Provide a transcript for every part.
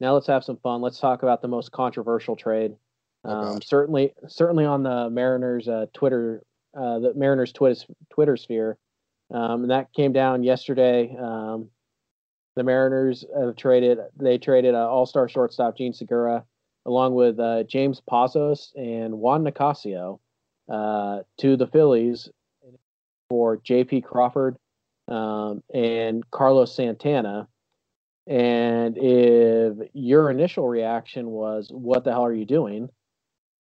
now let's have some fun. Let's talk about the most controversial trade. Oh, Um, God. certainly, certainly on the Mariners uh, Twitter, uh, the Mariners Twitter Twitter sphere, um, and that came down yesterday. Um, the Mariners have traded. They traded uh, All Star shortstop Jean Segura along with uh, James Pazos and Juan Nicasio uh, to the Phillies for J.P. Crawford um, and Carlos Santana. And if your initial reaction was, "What the hell are you doing?"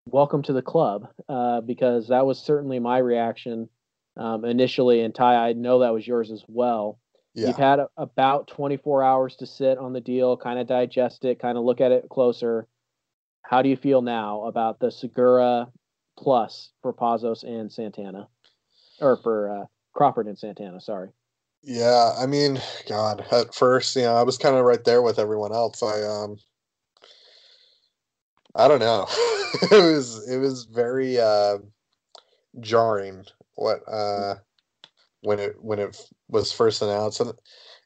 Welcome to the club, uh, because that was certainly my reaction um, initially. And Ty, I know that was yours as well. Yeah. You've had a, about 24 hours to sit on the deal, kind of digest it, kind of look at it closer. How do you feel now about the Segura plus for Pazos and Santana, or for uh, Crawford and Santana? Sorry. Yeah, I mean, God, at first, you know, I was kind of right there with everyone else. I um I don't know. it was it was very uh jarring what uh when it when it was first announced and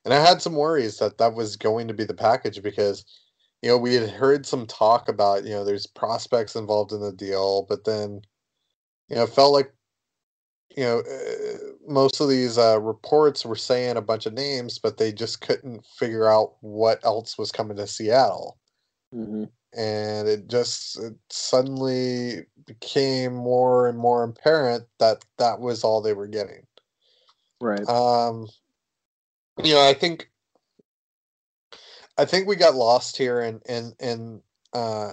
and I had some worries that that was going to be the package because you know, we had heard some talk about, you know, there's prospects involved in the deal, but then you know, felt like you know, uh, most of these uh, reports were saying a bunch of names, but they just couldn't figure out what else was coming to Seattle. Mm-hmm. And it just it suddenly became more and more apparent that that was all they were getting. Right. Um, you know, I think, I think we got lost here, and and and uh,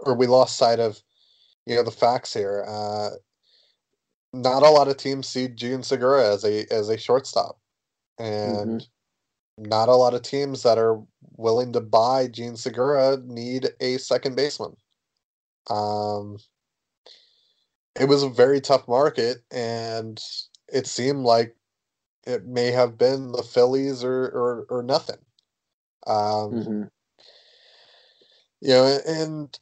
or we lost sight of, you know, the facts here. Uh, not a lot of teams see Jean Segura as a as a shortstop, and not a lot of teams that are willing to buy Jean Segura need a second baseman. Um, it was a very tough market, and it seemed like it may have been the Phillies or or, or nothing. Um, Mm-hmm. you know, and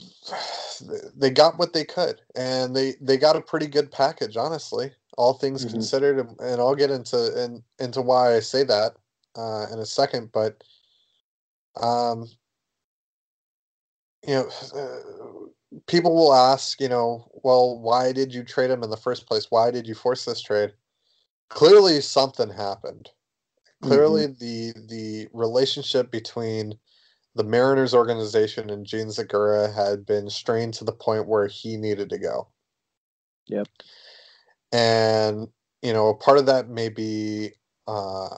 they got what they could, and they they got a pretty good package, honestly. All things Mhm. considered, and, and I'll get into in, into why I say that uh, in a second. But, um, you know, uh, people will ask, you know, well, why did you trade him in the first place? Why did you force this trade? Clearly, something happened. Clearly, the the relationship between the Mariners organization and Jean Segura had been strained to the point where he needed to go. Yep. And, you know, a part of that may be uh,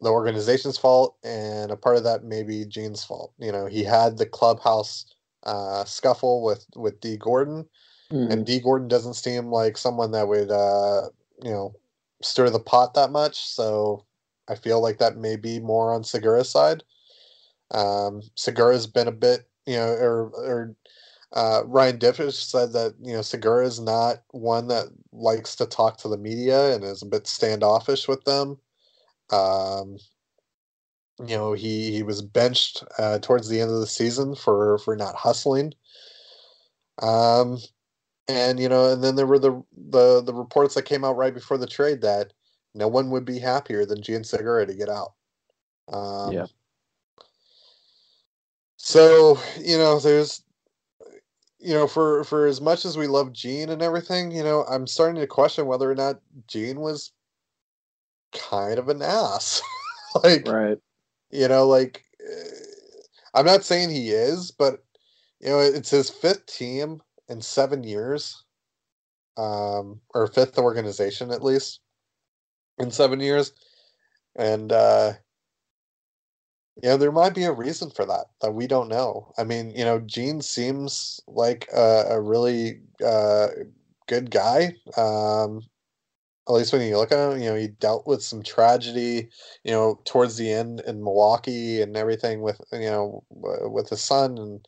the organization's fault, and a part of that may be Jean's fault. You know, he had the clubhouse uh, scuffle with, with Dee Gordon, Mm-hmm. and Dee Gordon doesn't seem like someone that would, uh, you know, stir the pot that much. So I feel like that may be more on Segura's side. Um, Segura's been a bit, you know, or or uh, Ryan Divish said that you know Segura is not one that likes to talk to the media and is a bit standoffish with them. Um, you know, he he was benched uh, towards the end of the season for for not hustling. Um, and you know, and then there were the the the reports that came out right before the trade that no one would be happier than Jean Segura to get out. Um, Yeah. So you know, there's, you know, for for as much as we love Jean and everything, you know, I'm starting to question whether or not Jean was kind of an ass. like, Right. you know, like, uh, I'm not saying he is, but you know, it's his fifth team in seven years, um, or fifth organization at least in seven years, and uh, you know, there might be a reason for that that we don't know. I mean, you know, Jean seems like a, a really uh, good guy. Um, at least when you look at him, you know, he dealt with some tragedy, you know, towards the end in Milwaukee and everything with, you know, with his son and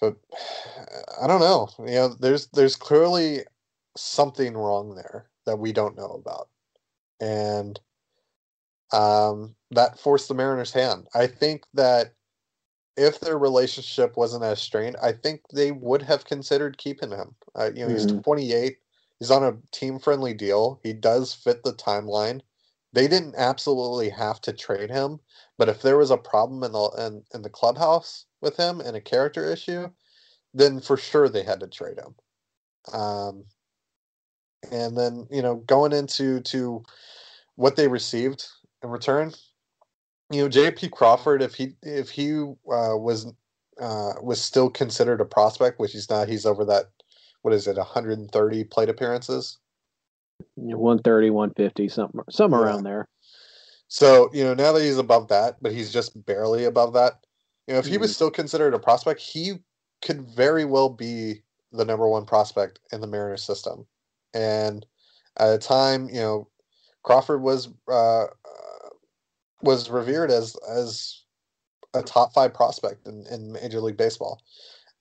but I don't know. You know, there's there's clearly something wrong there that we don't know about. And um, that forced the Mariners' hand. I think that if their relationship wasn't as strained, I think they would have considered keeping him. Uh, you know, he's Mhm. 28. He's on a team-friendly deal. He does fit the timeline. they didn't absolutely have to trade him, but if there was a problem in the in, in the clubhouse with him and a character issue, then for sure they had to trade him. Um, and then you know going into to what they received in return, you know J.P. Crawford, if he if he uh, was uh, was still considered a prospect, which he's not, he's over that what is it 130 plate appearances 130 150 something something yeah. around there so you know now that he's above that but he's just barely above that you know if he was mm-hmm. still considered a prospect he could very well be the number one prospect in the Mariners system. And at a time, you know, Crawford was uh, was revered as as a top five prospect in, in Major League Baseball.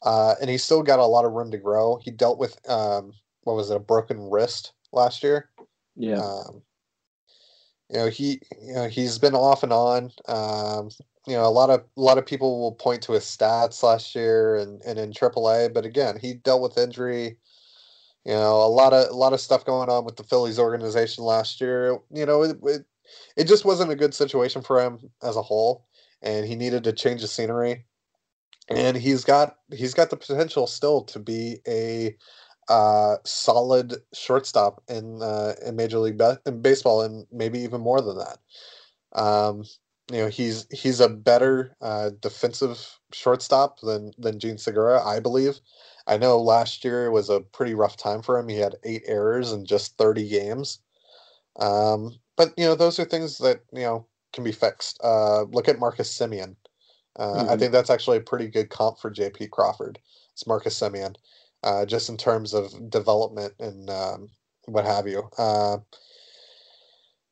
Uh, and he's still got a lot of room to grow. He dealt with um, what was it, a broken wrist last year. Yeah. Um, you know, he you know he's been off and on. Um, you know, a lot of a lot of people will point to his stats last year and, and in AAA, but again, he dealt with injury. You know, a lot of a lot of stuff going on with the Phillies organization last year. You know, it, it, it just wasn't a good situation for him as a whole, and he needed to change the scenery. And he's got he's got the potential still to be a uh, solid shortstop in uh, in Major League Be- in baseball, and maybe even more than that. Um, you know he's he's a better uh, defensive shortstop than than Jean Segura, I believe. I know last year was a pretty rough time for him. He had eight errors in just 30 games. Um, but you know those are things that you know can be fixed. Uh, look at Marcus Semien. Uh, mm-hmm. I think that's actually a pretty good comp for J.P. Crawford. It's Marcus Semien, uh, just in terms of development and um, what have you. Uh,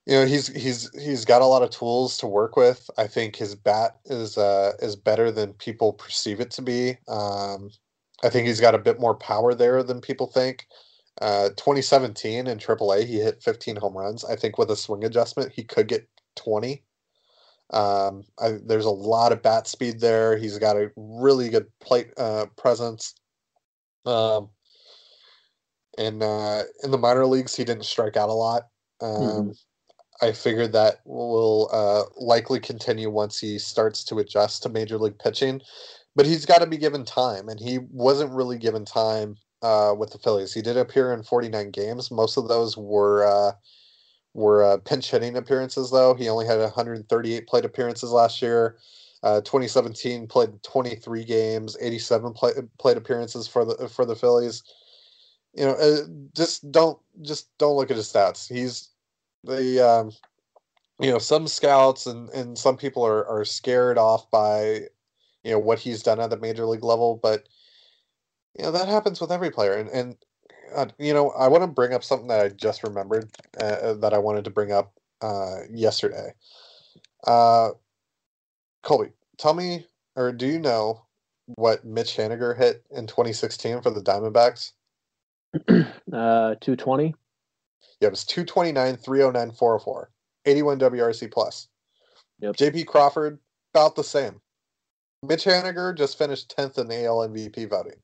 you know he's he's he's got a lot of tools to work with. I think his bat is uh, is better than people perceive it to be. Um, I think he's got a bit more power there than people think. Uh, 2017 in AAA, he hit 15 home runs. I think with a swing adjustment, he could get 20. Um, I, there's a lot of bat speed there. He's got a really good plate uh, presence. Um, and uh, in the minor leagues, he didn't strike out a lot. Um, mm-hmm. I figured that will uh, likely continue once he starts to adjust to major league pitching. But he's got to be given time, and he wasn't really given time uh, with the Phillies. He did appear in 49 games. Most of those were uh, were uh, pinch hitting appearances, though. He only had 138 plate appearances last year. Uh, 2017 played 23 games, 87 play, plate appearances for the for the Phillies. You know, uh, just don't just don't look at his stats. He's the um, you know some scouts and and some people are are scared off by you know what he's done at the major league level, but you know that happens with every player. And and uh, you know I want to bring up something that I just remembered uh, uh, that I wanted to bring up uh, yesterday. Uh, Colby, tell me, or do you know what Mitch Haniger hit in 2016 for the Diamondbacks? uh, 220. Yeah, it was 229, 309, 404. 81 WRC plus. Yep. JP Crawford, about the same. Mitch Haniger just finished 10th in the AL MVP voting.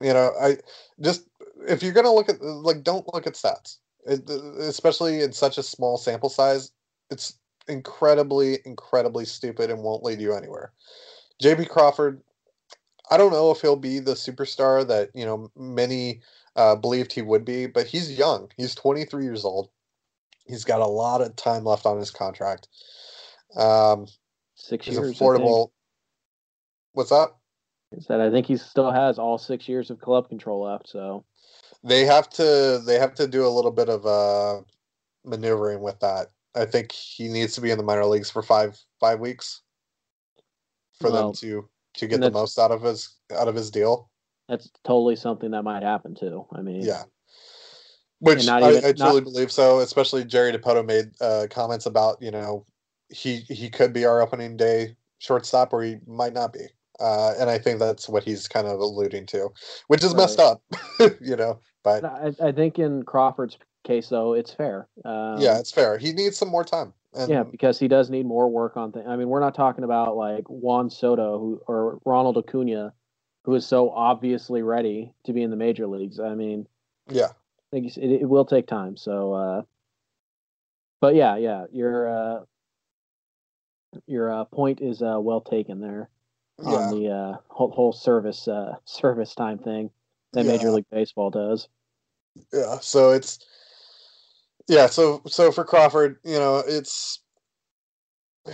You know, I just, if you're going to look at, like, don't look at stats, it, especially in such a small sample size. It's incredibly, incredibly stupid and won't lead you anywhere. J.P. Crawford, I don't know if he'll be the superstar that, you know, many uh, believed he would be, but he's young. He's 23 years old. He's got a lot of time left on his contract. Um, six years. Affordable. What's up? That I think he still has all six years of club control left. So they have to they have to do a little bit of uh, maneuvering with that. I think he needs to be in the minor leagues for five five weeks for well, them to to get the most out of his out of his deal that's totally something that might happen too. I mean, yeah. Which I, even, I, truly not, believe so. Especially Jerry Dipoto made uh, comments about you know he he could be our opening day shortstop or he might not be. Uh, and I think that's what he's kind of alluding to, which is right. messed up, you know. But I, I, think in Crawford's case, though, it's fair. Um, yeah, it's fair. He needs some more time. And, yeah, because he does need more work on things. I mean, we're not talking about like Juan Soto who, or Ronald Acuna, who is so obviously ready to be in the major leagues. I mean, yeah, I think it, it will take time. So, uh, but yeah, yeah, your uh, your uh, point is uh, well taken there Yeah. on the uh, whole, whole service uh, service time thing that Major League Baseball does. yeah so it's yeah so so for crawford you know it's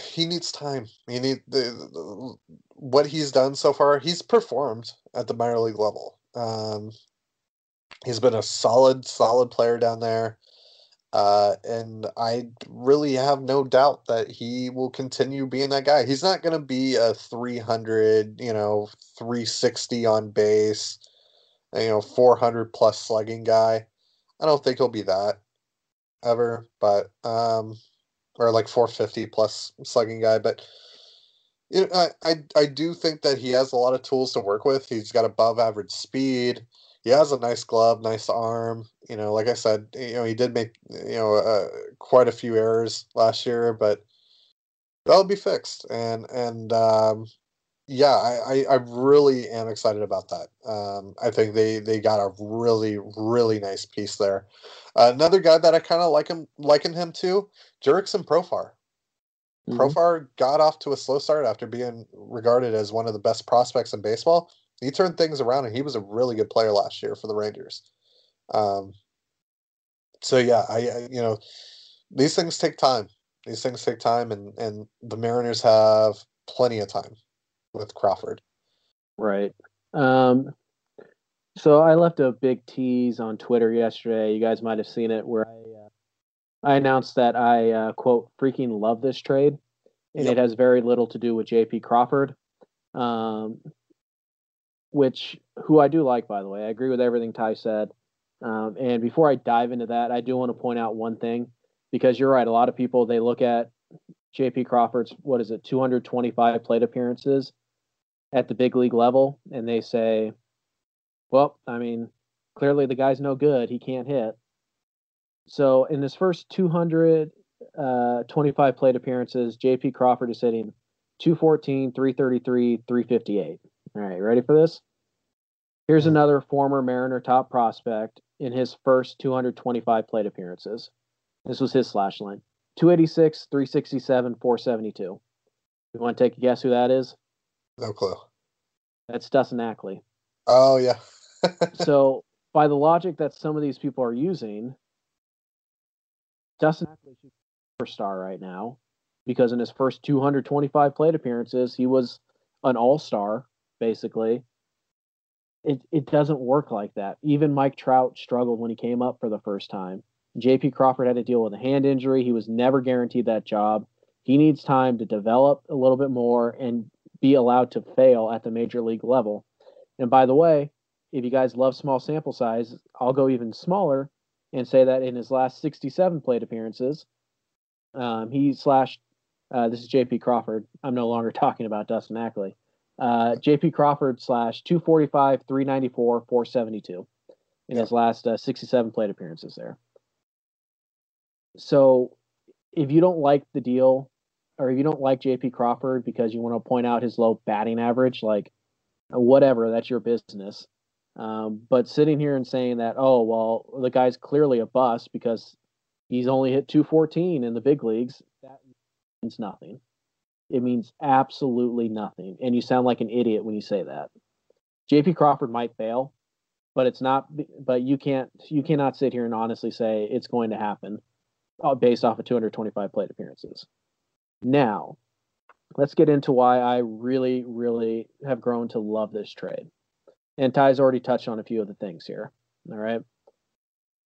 he needs time he need the, the what he's done so far he's performed at the minor league level um he's been a solid solid player down there uh and i really have no doubt that he will continue being that guy he's not going to be a 300 you know 360 on base you know 400 plus slugging guy I don't think he'll be that ever, but um, or like 450 plus slugging guy. But you know, I, I I do think that he has a lot of tools to work with. He's got above average speed. He has a nice glove, nice arm. You know, like I said, you know, he did make you know uh, quite a few errors last year, but that'll be fixed. And and um, yeah, I, I, I really am excited about that. Um, I think they, they got a really really nice piece there. Uh, another guy that I kind of like him liken him to, Jurickson Profar. Mhm. Profar got off to a slow start after being regarded as one of the best prospects in baseball. He turned things around, and he was a really good player last year for the Rangers. Um, so yeah, I, I you know these things take time. These things take time, and and the Mariners have plenty of time with Crawford. Right. Um, so I left a big tease on Twitter yesterday. You guys might have seen it where I uh, I announced that I uh, quote freaking love this trade, and Yep. it has very little to do with J.P. Crawford, um, which who I do like by the way. I agree with everything Ty said. Um, and before I dive into that, I do want to point out one thing because you're right. A lot of people they look at J.P. Crawford's what is it, 225 plate appearances at the big league level, and they say, "Well, I mean, clearly the guy's no good. He can't hit." So in his first 225 plate appearances, J.P. Crawford is hitting 214, 333, 358. All right, ready for this? Here's another former Mariner top prospect in his first 225 plate appearances. This was his slash line 286, 367, 472. You want to take a guess who that is? No clue. That's Dustin Ackley. Oh yeah. so, by the logic that some of these people are using, Dustin Ackley should be a superstar right now because in his first 225 plate appearances, he was an all star, basically. It, it doesn't work like that. Even Mike Trout struggled when he came up for the first time. JP Crawford had to deal with a hand injury. He was never guaranteed that job. He needs time to develop a little bit more and be allowed to fail at the major league level. And by the way, if you guys love small sample size, I'll go even smaller and say that in his last 67 plate appearances, um, he slashed. Uh, this is J.P. Crawford. I'm no longer talking about Dustin Ackley. Uh, J.P. Crawford slash 245, 394, 472 in his last uh, 67 plate appearances there. So if you don't like the deal, or if you don't like J.P. Crawford because you want to point out his low batting average, like whatever, that's your business. Um, but sitting here and saying that, oh well, the guy's clearly a bust because he's only hit 214 in the big leagues, that means nothing. It means absolutely nothing, and you sound like an idiot when you say that. J.P. Crawford might fail, but it's not. But you can't. You cannot sit here and honestly say it's going to happen uh, based off of 225 plate appearances. Now, let's get into why I really, really have grown to love this trade. And Ty's already touched on a few of the things here. All right.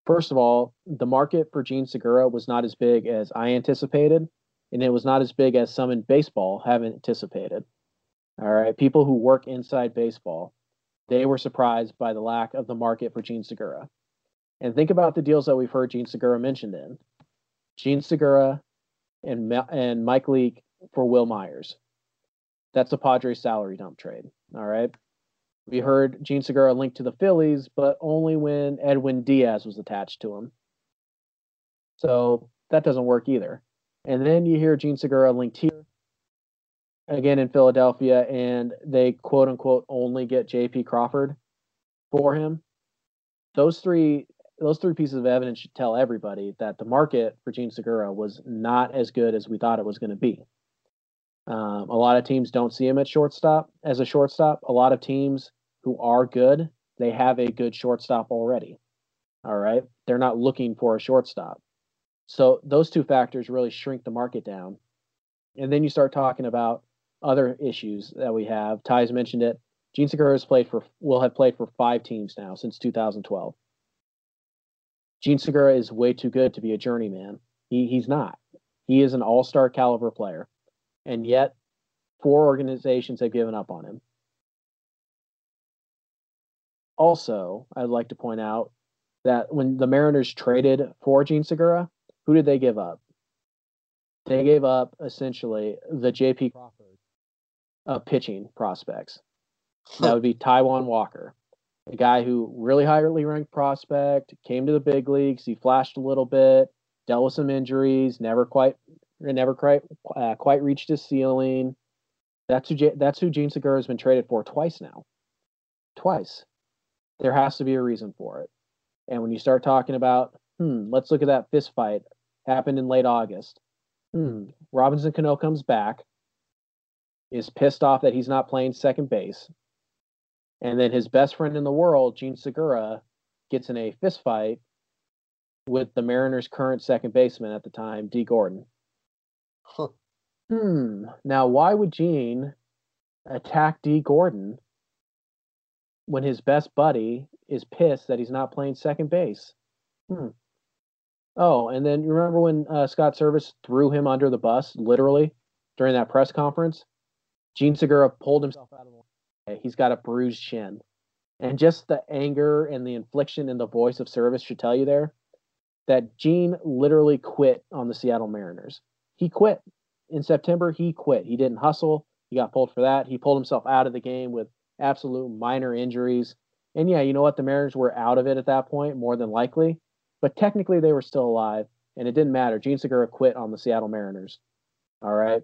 First of all, the market for Jean Segura was not as big as I anticipated, and it was not as big as some in baseball have anticipated. All right. People who work inside baseball, they were surprised by the lack of the market for Jean Segura. And think about the deals that we've heard Jean Segura mentioned in. Jean Segura and and Mike Leake for Wil Myers. That's a Padres salary dump trade. All right. We heard Jean Segura linked to the Phillies, but only when Edwin Diaz was attached to him. So that doesn't work either. And then you hear Jean Segura linked here again in Philadelphia, and they quote unquote only get JP Crawford for him. Those three those three pieces of evidence should tell everybody that the market for Jean Segura was not as good as we thought it was going to be. Um, a lot of teams don't see him at shortstop as a shortstop. A lot of teams who are good, they have a good shortstop already. All right. They're not looking for a shortstop. So those two factors really shrink the market down. And then you start talking about other issues that we have. Ty's mentioned it. Jean Segura has played for will have played for five teams now since 2012. Jean Segura is way too good to be a journeyman. He he's not. He is an all-star caliber player. And yet four organizations have given up on him. Also, I'd like to point out that when the Mariners traded for Jean Segura, who did they give up? They gave up essentially the JP Crawford of pitching prospects. That would be Taijuan Walker, a guy who really highly ranked prospect, came to the big leagues. He flashed a little bit, dealt with some injuries, never quite, never quite, uh, quite reached his ceiling. That's who that's who Jean Segura has been traded for twice now. Twice. There has to be a reason for it. And when you start talking about, hmm, let's look at that fist fight happened in late August. Hmm, Robinson Cano comes back, is pissed off that he's not playing second base, and then his best friend in the world, Jean Segura, gets in a fist fight with the Mariners' current second baseman at the time, Dee Gordon. Huh. Hmm. Now, why would Jean attack Dee Gordon when his best buddy is pissed that he's not playing second base? Hmm. Oh, and then you remember when uh, Scott Servais threw him under the bus, literally, during that press conference? Jean Segura pulled himself out of the way. He's got a bruised shin. And just the anger and the infliction in the voice of Servais should tell you there that Jean literally quit on the Seattle Mariners. He quit. In September, he quit. He didn't hustle. He got pulled for that. He pulled himself out of the game with absolute minor injuries. And yeah, you know what? The Mariners were out of it at that point, more than likely but technically they were still alive, and it didn't matter. Jean Segura quit on the Seattle Mariners. All right.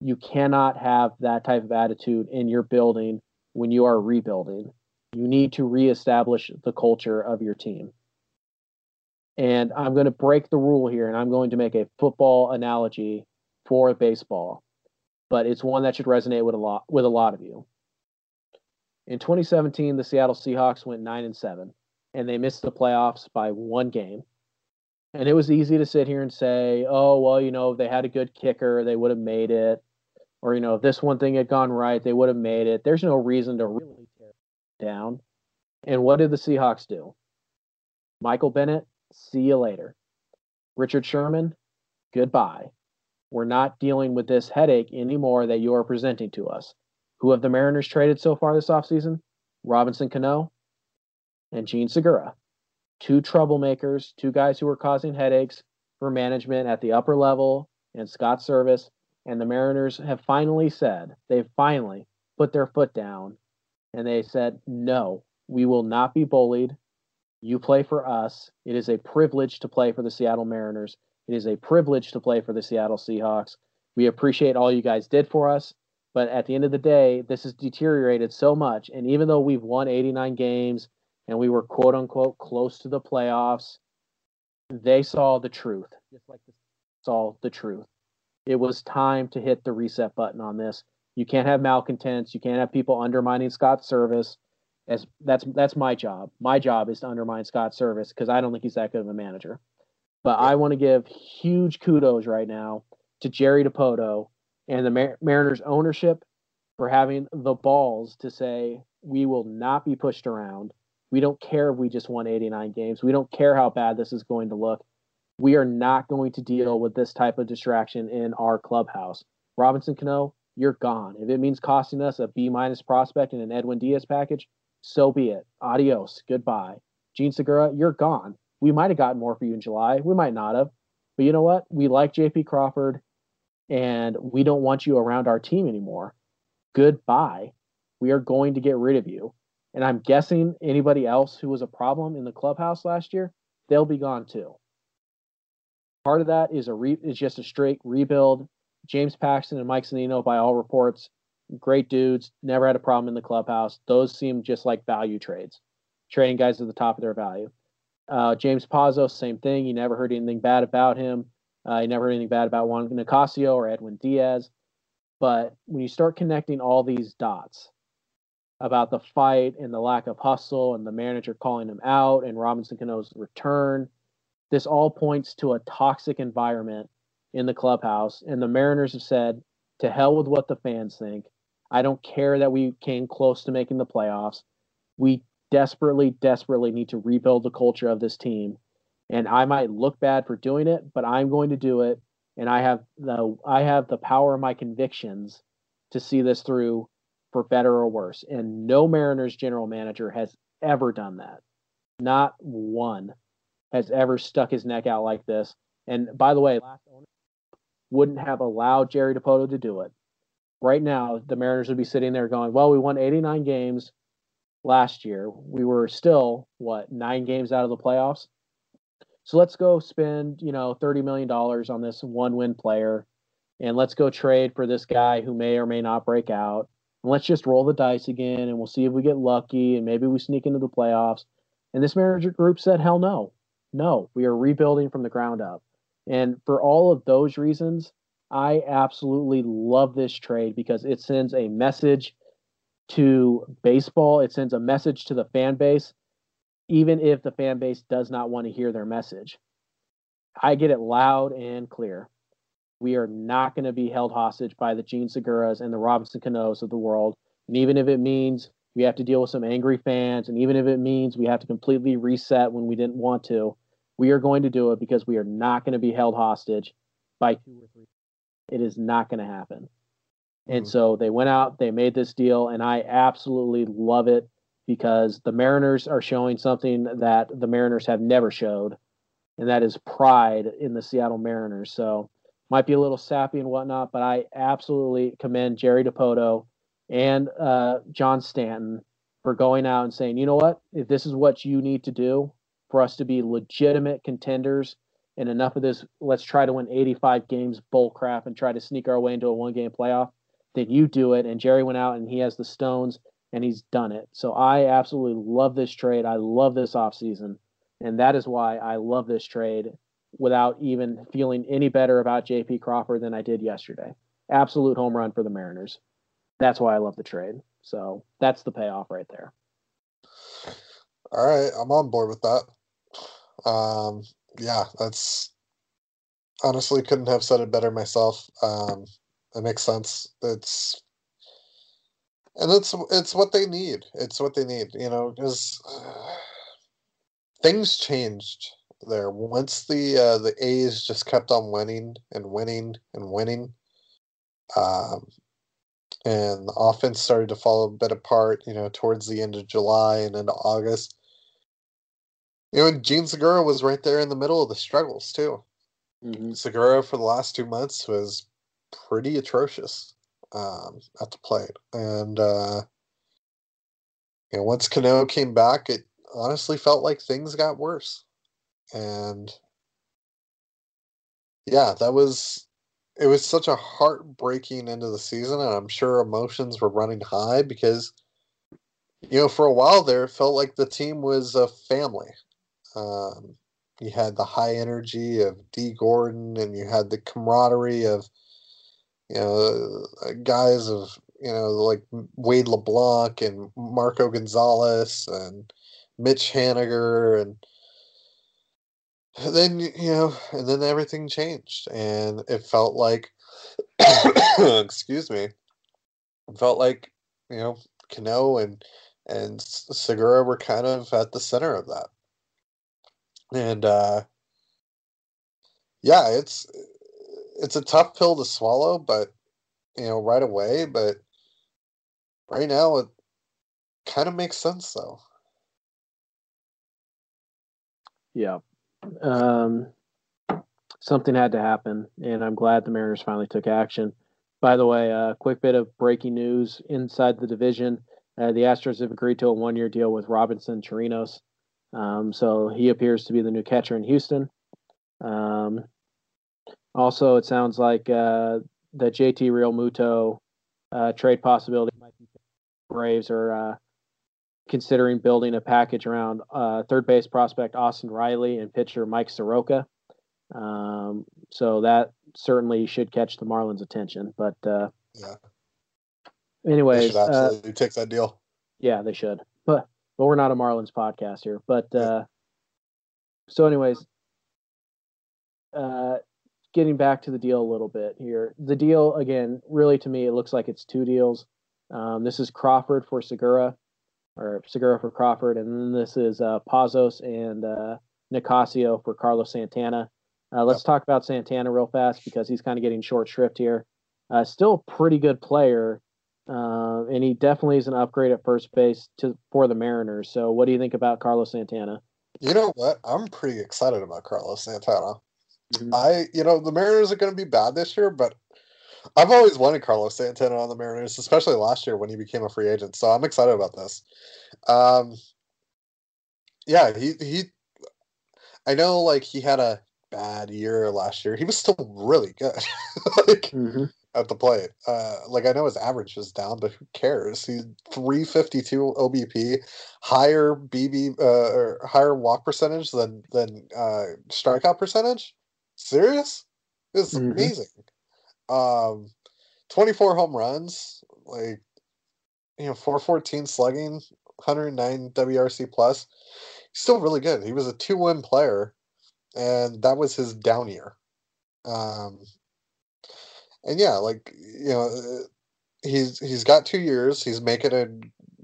You cannot have that type of attitude in your building when you are rebuilding. You need to reestablish the culture of your team. And I'm going to break the rule here and I'm going to make a football analogy for baseball, but it's one that should resonate with a lot with a lot of you. In 2017, the Seattle Seahawks went 9 and 7 and they missed the playoffs by one game. And it was easy to sit here and say, oh, well, you know, if they had a good kicker, they would have made it. Or, you know, if this one thing had gone right, they would have made it. There's no reason to really tear down. And what did the Seahawks do? Michael Bennett, see you later. Richard Sherman, goodbye. We're not dealing with this headache anymore that you are presenting to us. Who have the Mariners traded so far this offseason? Robinson Cano, and Jean Segura. Two troublemakers, two guys who were causing headaches for management at the upper level and Scott Servais. And the Mariners have finally said, they've finally put their foot down and they said, no, we will not be bullied. You play for us. It is a privilege to play for the Seattle Mariners. It is a privilege to play for the Seattle Seahawks. We appreciate all you guys did for us. But at the end of the day, this has deteriorated so much. And even though we've won 89 games and we were quote unquote close to the playoffs, they saw the truth, just like saw the truth. It was time to hit the reset button on this. You can't have malcontents. You can't have people undermining Scott's service. As that's that's my job. My job is to undermine Scott's service because I don't think he's that good of a manager. But I want to give huge kudos right now to Jerry Dipoto and the Mar- Mariners ownership for having the balls to say we will not be pushed around. We don't care if we just won 89 games. We don't care how bad this is going to look. We are not going to deal with this type of distraction in our clubhouse. Robinson Cano, you're gone. If it means costing us a B minus prospect and an Edwin Diaz package, so be it. Adios. Goodbye. Jean Segura, you're gone. We might have gotten more for you in July. We might not have. But you know what? We like JP Crawford and we don't want you around our team anymore. Goodbye. We are going to get rid of you. And I'm guessing anybody else who was a problem in the clubhouse last year, they'll be gone too. Part of that is a re- is just a straight rebuild. James Paxton and Mike Zunino, by all reports, great dudes, never had a problem in the clubhouse. Those seem just like value trades, trading guys at the top of their value. Uh, James Pazos, same thing. You never heard anything bad about him. Uh, you never heard anything bad about Juan Nicasio or Edwin Diaz. But when you start connecting all these dots about the fight and the lack of hustle and the manager calling him out and Robinson Cano's return, this all points to a toxic environment in the clubhouse. And the Mariners have said, to hell with what the fans think. I don't care that we came close to making the playoffs. We desperately, desperately need to rebuild the culture of this team. And I might look bad for doing it, but I'm going to do it. And I have the I have the power of my convictions to see this through for better or worse. And no Mariners general manager has ever done that. Not one has ever stuck his neck out like this. And by the way, wouldn't have allowed Jerry Dipoto to do it. Right now, the Mariners would be sitting there going, "Well, we won 89 games last year. We were still what nine games out of the playoffs. So let's go spend you know 30 million dollars on this one-win player, and let's go trade for this guy who may or may not break out. And let's just roll the dice again, and we'll see if we get lucky, and maybe we sneak into the playoffs." And this manager group said, "Hell no, no. We are rebuilding from the ground up." And for all of those reasons, I absolutely love this trade because it sends a message to baseball. It sends a message to the fan base, even if the fan base does not want to hear their message. I get it loud and clear. We are not going to be held hostage by the Jean Seguras and the Robinson Canos of the world. And even if it means we have to deal with some angry fans, and even if it means we have to completely reset when we didn't want to, we are going to do it because we are not going to be held hostage by two or three. It is not going to happen. And mm-hmm. so they went out, they made this deal, and I absolutely love it because the Mariners are showing something that the Mariners have never showed, and that is pride in the Seattle Mariners. So might be a little sappy and whatnot, but I absolutely commend Jerry Dipoto and uh, John Stanton for going out and saying, you know what, if this is what you need to do for us to be legitimate contenders and enough of this, let's try to win 85 games bull crap and try to sneak our way into a one game playoff then you do it. And Jerry went out and he has the stones and he's done it. So I absolutely love this trade. I love this offseason. And that is why I love this trade without even feeling any better about JP Crawford than I did yesterday. Absolute home run for the Mariners. That's why I love the trade. So that's the payoff right there. All right, I'm on board with that. Um, yeah, that's honestly couldn't have said it better myself. Um, that makes sense. It's and it's it's what they need. It's what they need. You know, because uh, things changed there once the uh, the A's just kept on winning and winning and winning. Um, and the offense started to fall a bit apart. You know, towards the end of July and into August. You know, and Jean Segura was right there in the middle of the struggles too. Mm-hmm. Segura for the last two months was pretty atrocious um, at the plate. And uh, you know, once Cano came back, it honestly felt like things got worse. And yeah, that was it was such a heartbreaking end of the season, and I'm sure emotions were running high because you know, for a while there, it felt like the team was a family. Um, you had the high energy of Dee Gordon, and you had the camaraderie of you know, uh, guys of you know like Wade LeBlanc and Marco Gonzalez and Mitch Haniger and then you know and then everything changed and it felt like excuse me it felt like you know Cano and and Segura were kind of at the center of that and uh yeah it's it's a tough pill to swallow, but you know, right away. But right now, it kind of makes sense, though. Yeah, um, something had to happen, and I'm glad the Mariners finally took action. By the way, a uh, quick bit of breaking news inside the division: uh, the Astros have agreed to a one-year deal with Robinson Chirinos, um, so he appears to be the new catcher in Houston. Um, also, it sounds like uh, the JT Realmuto uh, trade possibility might be Braves are uh, considering building a package around uh, third base prospect Austin Riley and pitcher Mike Soroka. Um, so that certainly should catch the Marlins' attention. But uh, yeah, anyways, they should uh, take that deal. yeah, they should. But but we're not a Marlins podcast here. But uh, so, anyways, uh, getting back to the deal a little bit here. The deal again, really to me, it looks like it's two deals. Um, this is Crawford for Segura, or Segura for Crawford, and then this is uh, Pazos and uh, Nicasio for Carlos Santana. Uh, let's talk about Santana real fast because he's kind of getting short shrift here. Uh, still a pretty good player, uh, and he definitely is an upgrade at first base to for the Mariners. So, what do you think about Carlos Santana? You know what? I'm pretty excited about Carlos Santana. Mhm. I, you know, the Mariners are going to be bad this year, but I've always wanted Carlos Santana on the Mariners, especially last year when he became a free agent. So I'm excited about this. Um, yeah, he he. I know, like he had a bad year last year. He was still really good, like Mhm. at the plate. Uh, like I know his average is down, but who cares? He's 352 OBP, higher BB uh, or higher walk percentage than than uh, strikeout percentage. Serious? It's Mhm. amazing. Um, 24 home runs, like you know, 414 slugging, 109 WRC plus. Still really good. He was a two win player, and that was his down year. Um, and yeah, like you know, uh, he's he's got two years. He's making a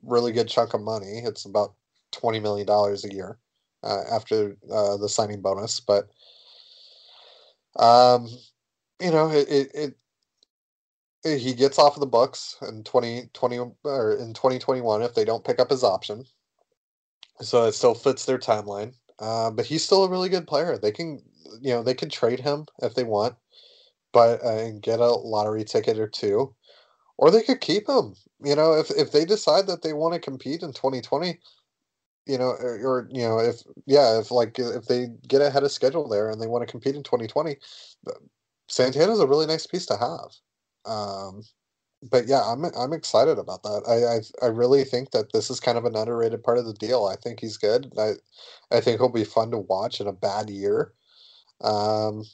really good chunk of money. It's about twenty million dollars a year uh, after uh, the signing bonus, but um, you know, it, it it he gets off of the books in 2020 or in 2021 if they don't pick up his option. So it still fits their timeline. Uh, but he's still a really good player. They can, you know, they can trade him if they want, but uh, and get a lottery ticket or two, or they could keep him. You know, if if they decide that they want to compete in 2020, you know, or, or you know, if yeah, if like if they get ahead of schedule there and they want to compete in 2020, Santana's a really nice piece to have. Um, but yeah, I'm I'm excited about that. I, I I really think that this is kind of an underrated part of the deal. I think he's good. I I think he'll be fun to watch in a bad year. Um,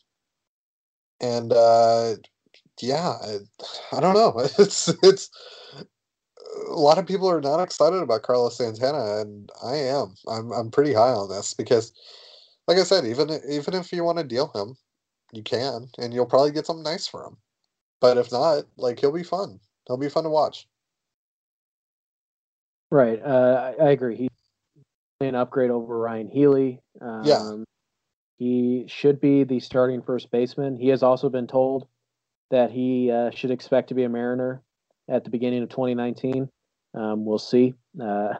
and uh, yeah, I, I don't know. It's it's a lot of people are not excited about Carlos Santana, and I am. I'm I'm pretty high on this because, like I said, even even if you want to deal him, you can, and you'll probably get something nice for him. But if not, like he'll be fun. He'll be fun to watch. Right. Uh, I, I agree. He's an upgrade over Ryon Healy. Um, Yeah. He should be the starting first baseman. He has also been told that he uh, should expect to be a Mariner at the beginning of 2019. Um, we'll see. Uh,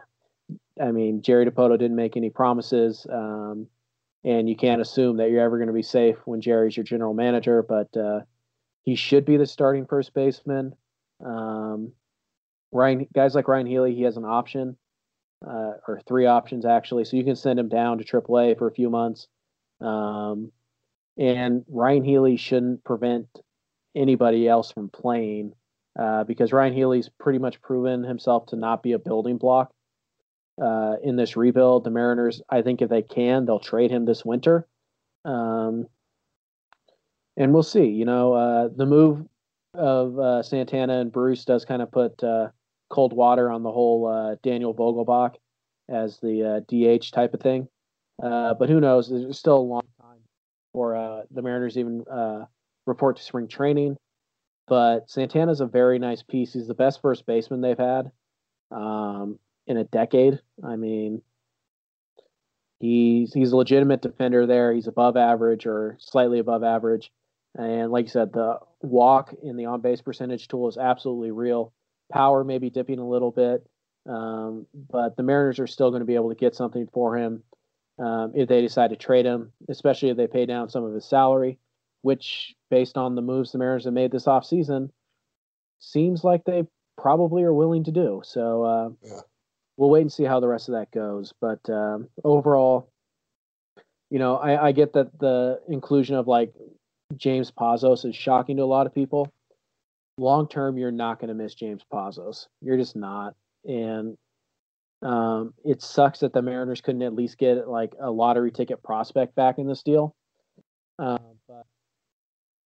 I mean, Jerry Dipoto didn't make any promises, um, and you can't assume that you're ever going to be safe when Jerry's your general manager. But uh, he should be the starting first baseman. Um, Ryan, guys like Ryon Healy, he has an option, uh, or three options actually, so you can send him down to AAA for a few months. Um, and Ryon Healy shouldn't prevent anybody else from playing uh, because Ryon Healy's pretty much proven himself to not be a building block uh, in this rebuild. The Mariners, I think, if they can, they'll trade him this winter. Um, and we'll see. You know, uh, the move of uh, Santana and Bruce does kind of put uh, cold water on the whole uh, Daniel Vogelbach as the uh, DH type of thing. Uh, but who knows? There's still a long time for uh, the Mariners even uh, report to spring training. But Santana's a very nice piece. He's the best first baseman they've had um, in a decade. I mean, he's he's a legitimate defender there. He's above average or slightly above average. And like you said, the walk in the on base percentage tool is absolutely real. Power may be dipping a little bit, um, but the Mariners are still going to be able to get something for him um, if they decide to trade him, especially if they pay down some of his salary, which, based on the moves the Mariners have made this offseason, seems like they probably are willing to do. So uh, Yeah. We'll wait and see how the rest of that goes. But um, overall, you know, I, I get that the inclusion of like James Pazos is shocking to a lot of people. Long term, you're not going to miss James Pazos. You're just not. And Um, it sucks that the Mariners couldn't at least get like a lottery ticket prospect back in this deal. Uh, but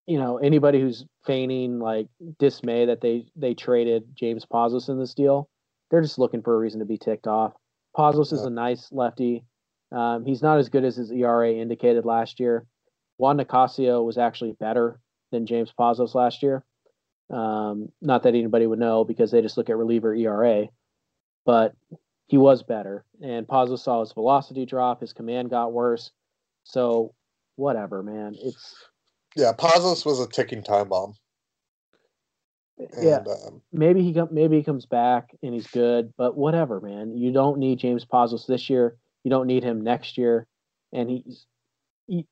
you know, anybody who's feigning like dismay that they they traded James Pazos in this deal, they're just looking for a reason to be ticked off. Pazos yeah. is a nice lefty. Um, he's not as good as his ERA indicated last year. Juan Nicasio was actually better than James Pazos last year. Um, not that anybody would know because they just look at reliever ERA, but he was better. And Pazos saw his velocity drop, his command got worse. So whatever, man. It's yeah. Pazos was a ticking time bomb. And, yeah, um, maybe he com- maybe he comes back and he's good, but whatever, man. You don't need James Pazos this year. You don't need him next year, and he's he,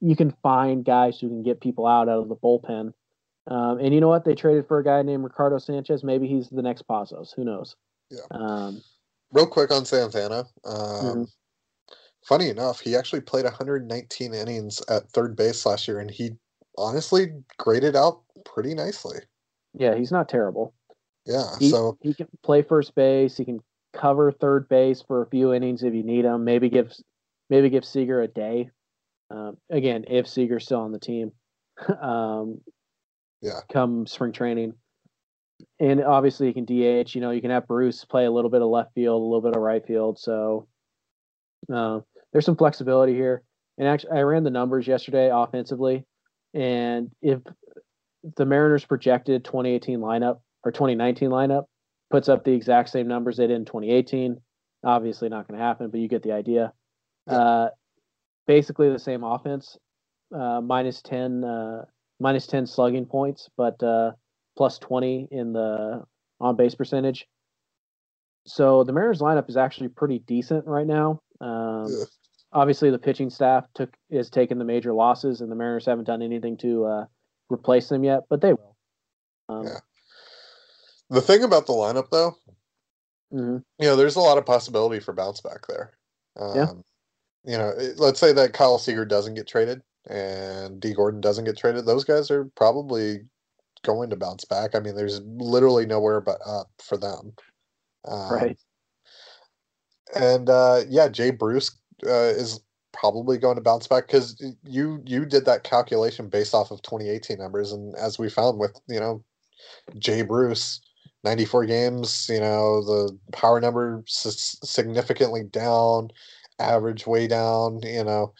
you can find guys who can get people out out of the bullpen. Um, and you know what? They traded for a guy named Ricardo Sanchez. Maybe he's the next Pazos. Who knows? Yeah. Um, Real quick on Santana. Um, mm-hmm. Funny enough, he actually played 119 innings at third base last year, and he honestly graded out pretty nicely. Yeah, he's not terrible. Yeah, he, so he can play first base. He can cover third base for a few innings if you need him. Maybe give maybe give Seager a day. Um, again, if Seager's still on the team, um, yeah, come spring training, and obviously you can DH. You know, you can have Bruce play a little bit of left field, a little bit of right field. So uh, there's some flexibility here. And actually, I ran the numbers yesterday offensively, and if the Mariners projected 2018 lineup or 2019 lineup puts up the exact same numbers they did in 2018. Obviously, not going to happen, but you get the idea. Uh, basically, the same offense, uh, minus 10, uh, minus 10 slugging points, but uh, plus 20 in the on base percentage. So the Mariners lineup is actually pretty decent right now. Um, yeah. Obviously, the pitching staff took is taking the major losses, and the Mariners haven't done anything to uh, replace them yet, but they will. Um, yeah. The thing about the lineup, though, mm-hmm. you know, there's a lot of possibility for bounce back there. Um, yeah. You know, let's say that Kyle Seager doesn't get traded and Dee Gordon doesn't get traded. Those guys are probably going to bounce back. I mean, there's literally nowhere but up for them. Um, right. And uh, yeah, Jay Bruce uh, is probably going to bounce back because you you did that calculation based off of 2018 numbers, and as we found with you know Jay Bruce, 94 games, you know the power number significantly down, average way down, you know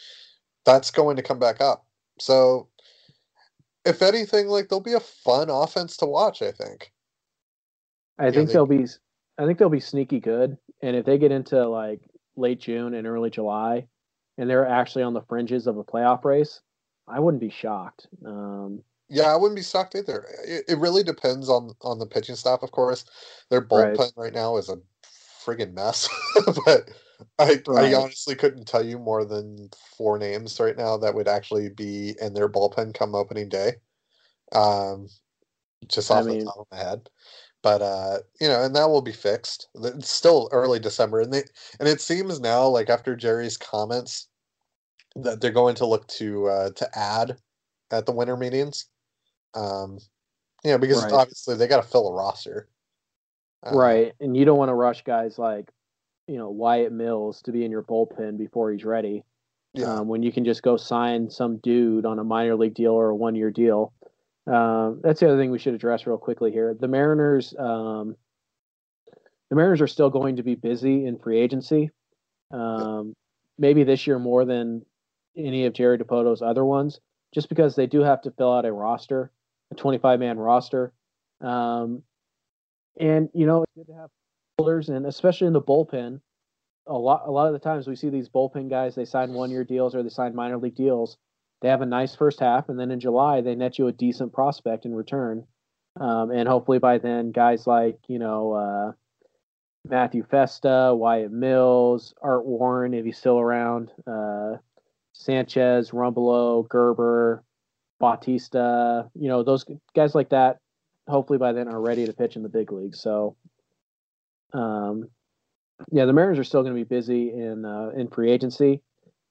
that's going to come back up. So if anything, like there'll be a fun offense to watch. I think. I you think they, they'll be. I think they'll be sneaky good, and if they get into like late June and early July, and they're actually on the fringes of a playoff race, I wouldn't be shocked. Um, yeah, I wouldn't be shocked either. It, it, really depends on on the pitching staff, of course. Their bullpen right, right now is a friggin' mess, but I right. I honestly couldn't tell you more than four names right now that would actually be in their bullpen come opening day. Um, just off I mean, the top of my head but uh you know and that will be fixed it's still early december and they and it seems now like after jerry's comments that they're going to look to uh to add at the winter meetings um you know because right. obviously they got to fill a roster uh, right and you don't want to rush guys like you know wyatt mills to be in your bullpen before he's ready yeah. um, when you can just go sign some dude on a minor league deal or a one year deal um, that's the other thing we should address real quickly here. The Mariners, um, the Mariners are still going to be busy in free agency. Um, maybe this year more than any of Jerry Dipoto's other ones, just because they do have to fill out a roster, a 25 man roster. Um, and you know, it's good to have holders, and especially in the bullpen. A lot, a lot of the times we see these bullpen guys. They sign one year deals or they sign minor league deals they have a nice first half, and then in July they net you a decent prospect in return. Um, and hopefully by then, guys like you know uh, Matthew Festa, Wyatt Mills, Art Warren, if he's still around, uh, Sanchez, Rumbelow, Gerber, Bautista, you know those guys like that. Hopefully by then are ready to pitch in the big leagues. So, um, yeah, the Mariners are still going to be busy in uh, in free agency.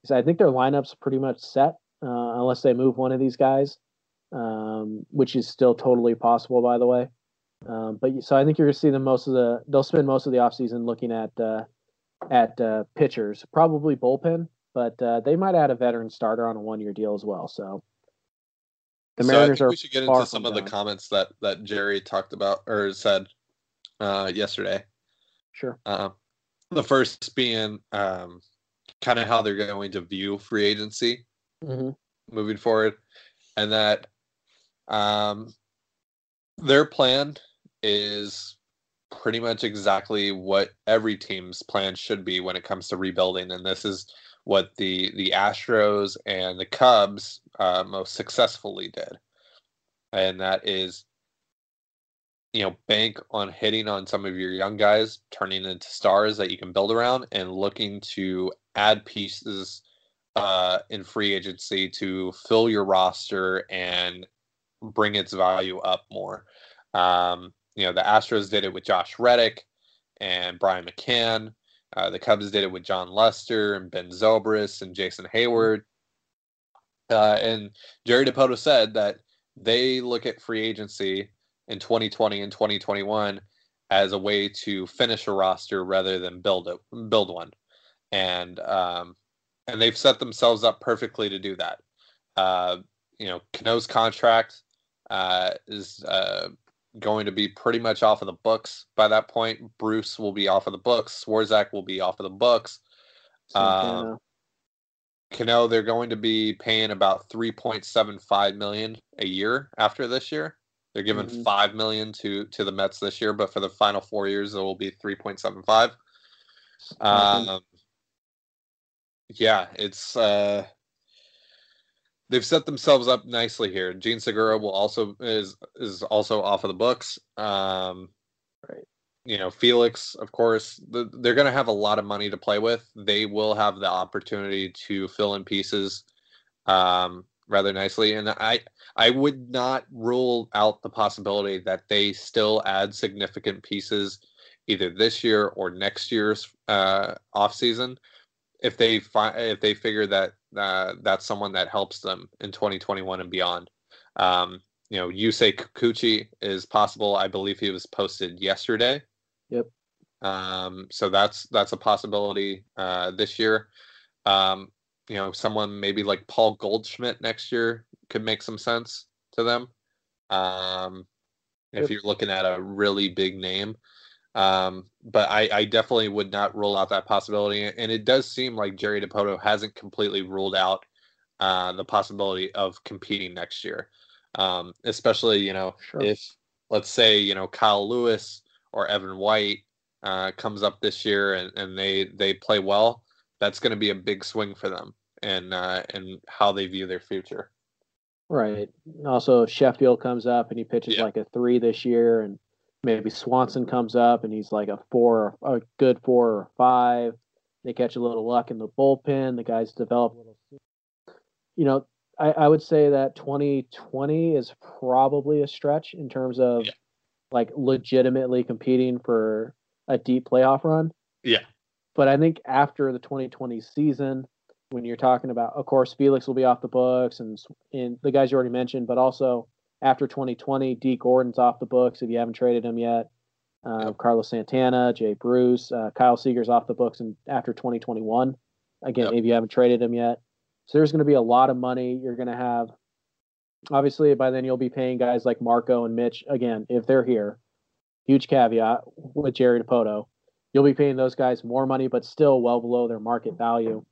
So I think their lineup's pretty much set uh, unless they move one of these guys, um, which is still totally possible, by the way. Um, but so I think you're going to see them most of the. They'll spend most of the offseason looking at uh, at uh, pitchers, probably bullpen, but uh, they might add a veteran starter on a one-year deal as well. So the so Mariners are. We should get into some of the comments that that Jerry talked about or said uh, yesterday. Sure. Uh, the first being um, kind of how they're going to view free agency mm-hmm. moving forward, and that um, their plan is pretty much exactly what every team's plan should be when it comes to rebuilding, and this is what the the Astros and the Cubs uh, most successfully did, and that is you know bank on hitting on some of your young guys turning into stars that you can build around and looking to add pieces uh, in free agency to fill your roster and bring its value up more. Um, you know the astros did it with josh reddick and brian mccann. Uh, the cubs did it with Jon lester and ben zobrist and jason Heyward. uh, and jerry dipoto said that they look at free agency in 2020 and 2021 as a way to finish a roster rather than build it, build one, and um, and they've set themselves up perfectly to do that. Uh, you know, Cano's contract uh, is uh, going to be pretty much off of the books by that point. Bruce will be off of the books. Swarzak will be off of the books. Um, Cano, they're going to be paying about 3.75 million a year after this year. They're giving mm-hmm. five million to to the Mets this year, but for the final four years, it will be three point seven five. Um, yeah, it's uh, they've set themselves up nicely here. Jean Segura will also is is also off of the books. Um, right. You know, Felix, of course, the, they're going to have a lot of money to play with. They will have the opportunity to fill in pieces um, rather nicely, and I I would not rule out the possibility that they still add significant pieces either this year or next year's uh, off season if they find if they figure that uh, that's someone that helps them in 2021 and beyond. Um, you know, Yusei Kikuchi is possible. I believe he was posted yesterday. Yep. Um, so that's that's a possibility uh, this year. Um, you know, someone maybe like Paul Goldschmidt next year could make some sense to them. Um, if you're looking at a really big name. Um, but I, I, definitely would not rule out that possibility. And it does seem like Jerry Dipoto hasn't completely ruled out uh, the possibility of competing next year. Um, especially, you know, sure. if let's say, you know, Kyle Lewis or Evan White uh, comes up this year and, and they, they play well, that's going to be a big swing for them and, uh, and how they view their future. Right. Also, Sheffield comes up and he pitches yeah. like a three this year, and maybe Swanson comes up and he's like a four, a good four or five. They catch a little luck in the bullpen. The guys develop a little. You know, I, I would say that 2020 is probably a stretch in terms of yeah. like legitimately competing for a deep playoff run. Yeah. But I think after the 2020 season, when you're talking about, of course, Felix will be off the books and, and the guys you already mentioned, but also after 2020, Dee Gordon's off the books if you haven't traded him yet. Uh, yep. Carlos Santana, Jay Bruce, uh, Kyle Seager's off the books and after 2021. Again, yep. if you haven't traded him yet. So there's going to be a lot of money. You're going to have, obviously, by then you'll be paying guys like Marco and Mitch again if they're here. Huge caveat with Jerry Dipoto, You'll be paying those guys more money, but still well below their market value.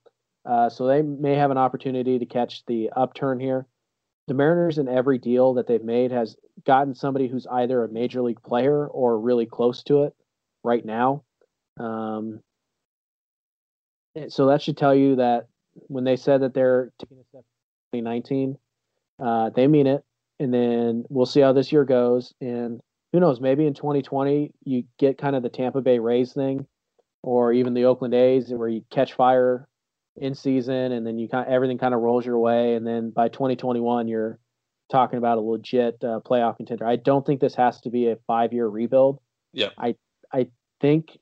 Uh, so they may have an opportunity to catch the upturn here. The Mariners in every deal that they've made has gotten somebody who's either a major league player or really close to it right now. Um, so that should tell you that when they said that they're taking a step 2019, uh, they mean it. And then we'll see how this year goes. And who knows, maybe in 2020 you get kind of the Tampa Bay Rays thing, or even the Oakland A's, where you catch fire in season, and then you kind of, everything kind of rolls your way, and then by 2021 you're talking about a legit uh, playoff contender. I don't think this has to be a five year rebuild. Yeah, I I think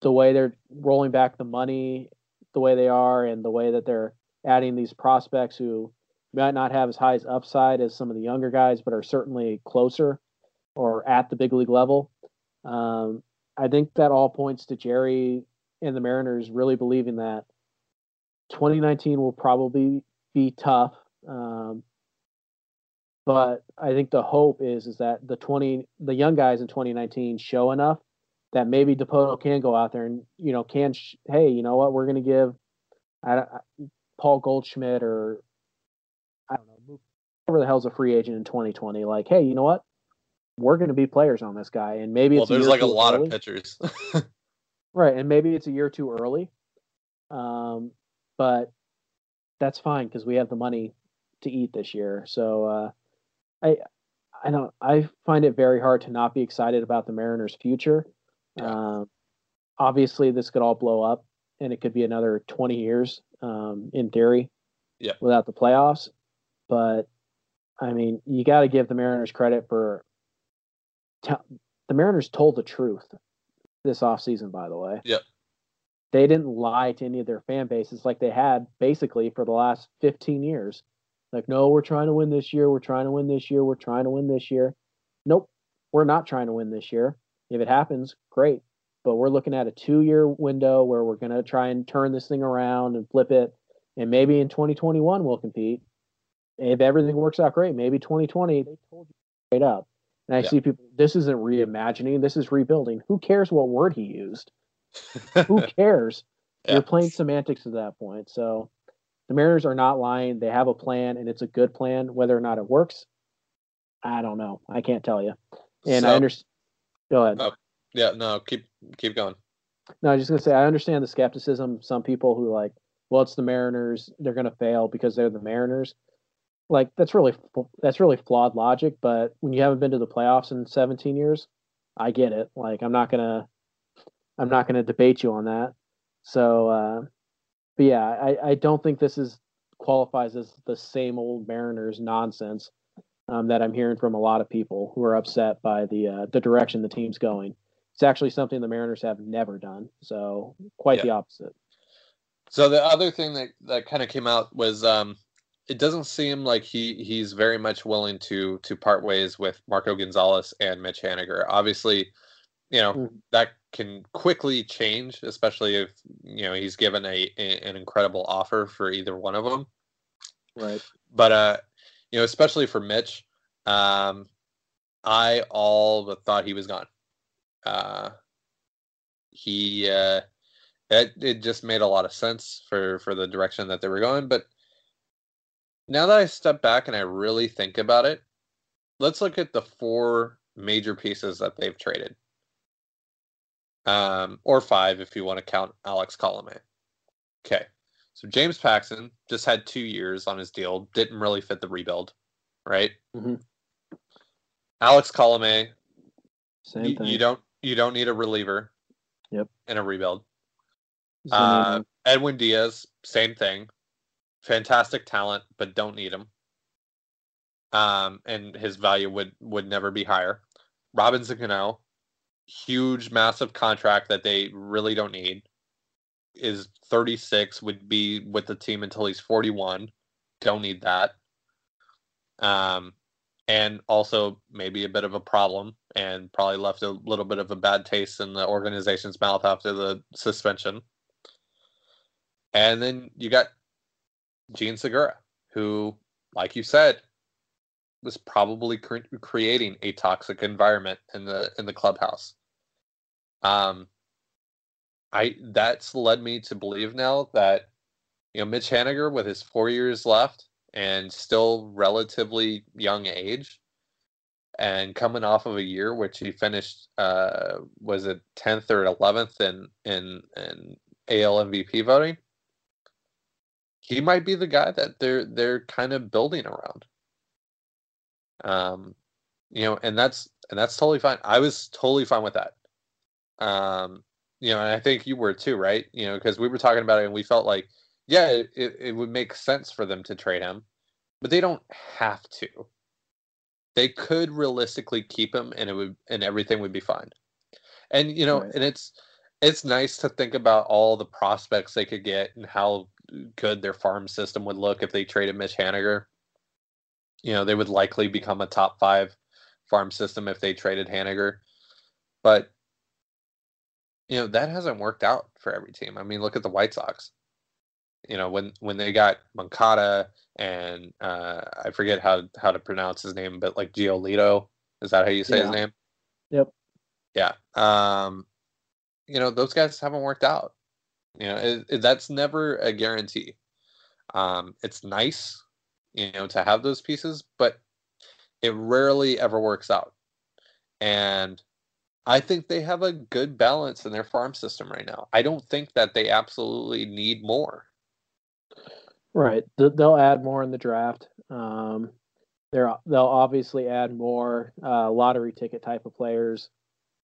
the way they're rolling back the money, the way they are, and the way that they're adding these prospects who might not have as high as upside as some of the younger guys, but are certainly closer or at the big league level. Um, I think that all points to Jerry and the Mariners really believing that 2019 will probably be tough. Um, but I think the hope is is that the 20 the young guys in 2019 show enough that maybe Dipoto can go out there and you know can sh- hey you know what we're going to give I, I, Paul Goldschmidt or I don't know whoever the hell's a free agent in 2020 like hey you know what we're going to be players on this guy and maybe well, it's there's like a lot early. of pitchers. right and maybe it's a year too early um, but that's fine because we have the money to eat this year so uh, I I don't I find it very hard to not be excited about the Mariners' future. Yeah. Um, obviously, this could all blow up, and it could be another 20 years um, in theory. Yeah. Without the playoffs, but I mean, you got to give the Mariners credit for. T- the Mariners told the truth this offseason, by the way. Yep. They didn't lie to any of their fan bases like they had basically for the last 15 years. Like, no, we're trying to win this year. We're trying to win this year. We're trying to win this year. Nope, we're not trying to win this year. If it happens, great. But we're looking at a two year window where we're going to try and turn this thing around and flip it. And maybe in 2021 we'll compete. If everything works out great, maybe 2020, they told you straight up. And I Yeah. see people, this isn't reimagining, this is rebuilding. Who cares what word he used? Who cares? Yeah. You're playing semantics at that point. So the Mariners are not lying. They have a plan, and it's a good plan. Whether or not it works, I don't know. I can't tell you. And I understand. Go ahead. Oh. yeah, no, keep keep going. No, I was just gonna say I understand the skepticism. Some people who like, well, it's the Mariners. They're gonna fail because they're the Mariners. Like that's really that's really flawed logic. But when you haven't been to the playoffs in 17 years, I get it. Like I'm not gonna I'm not gonna debate you on that. So, uh, but yeah, I I don't think this is qualifies as the same old Mariners nonsense um, that I'm hearing from a lot of people who are upset by the uh, the direction the team's going. It's actually something the Mariners have never done. So quite Yeah. the opposite. So the other thing that that kind of came out was um it doesn't seem like he he's very much willing to to part ways with Marco Gonzalez and Mitch Haniger. Obviously, you know, Mhm. that can quickly change, especially if you know he's given a, a an incredible offer for either one of them. Right. But uh, you know, especially for Mitch, um, I all but thought he was gone. Uh, he uh, it it just made a lot of sense for for the direction that they were going. But now that I step back and I really think about it, let's look at the four major pieces that they've traded. Um, or five if you want to count Alex Colome. Okay. So James Paxton just had two years on his deal, didn't really fit the rebuild, right? Mhm. Alex Colome, Same you, thing. you don't you don't need a reliever. Yep. In a rebuild. Uh, Edwin Diaz, same thing. Fantastic talent, but don't need him. Um, and his value would would never be higher. Robinson Cano, huge, massive contract that they really don't need. Is 36, would be with the team until he's 41. Don't need that. Um, and also maybe a bit of a problem, and probably left a little bit of a bad taste in the organization's mouth after the suspension. And then you got Jean Segura, who, like you said, was probably cre- creating a toxic environment in the in the clubhouse. Um, I that's led me to believe now that you know Mitch Haniger with his four years left and still relatively young age, and coming off of a year which he finished uh, was it tenth or eleventh in in in AL MVP voting. He might be the guy that they're they're kind of building around. Um, you know, and that's and that's totally fine. I was totally fine with that. Um, you know, and I think you were too, right? You know, because we were talking about it and we felt like, yeah, it, it, it would make sense for them to trade him, but they don't have to. They could realistically keep him, and it would and everything would be fine. And you know, Right. and it's it's nice to think about all the prospects they could get and how good their farm system would look if they traded Mitch Haniger. You know, they would likely become a top five farm system if they traded Haniger. But you know that hasn't worked out for every team. I mean, look at the White Sox. You know when when they got Moncada and uh, I forget how how to pronounce his name, but like Giolito, is that how you say Yeah. his name? Yep. Yeah. Um, you know those guys haven't worked out. You know it, it- that's never a guarantee. Um, it's nice, you know, to have those pieces, but it rarely ever works out. And I think they have a good balance in their farm system right now. I don't think that they absolutely need more. Right. They'll add more in the draft. Um, they're they'll obviously add more uh, lottery ticket type of players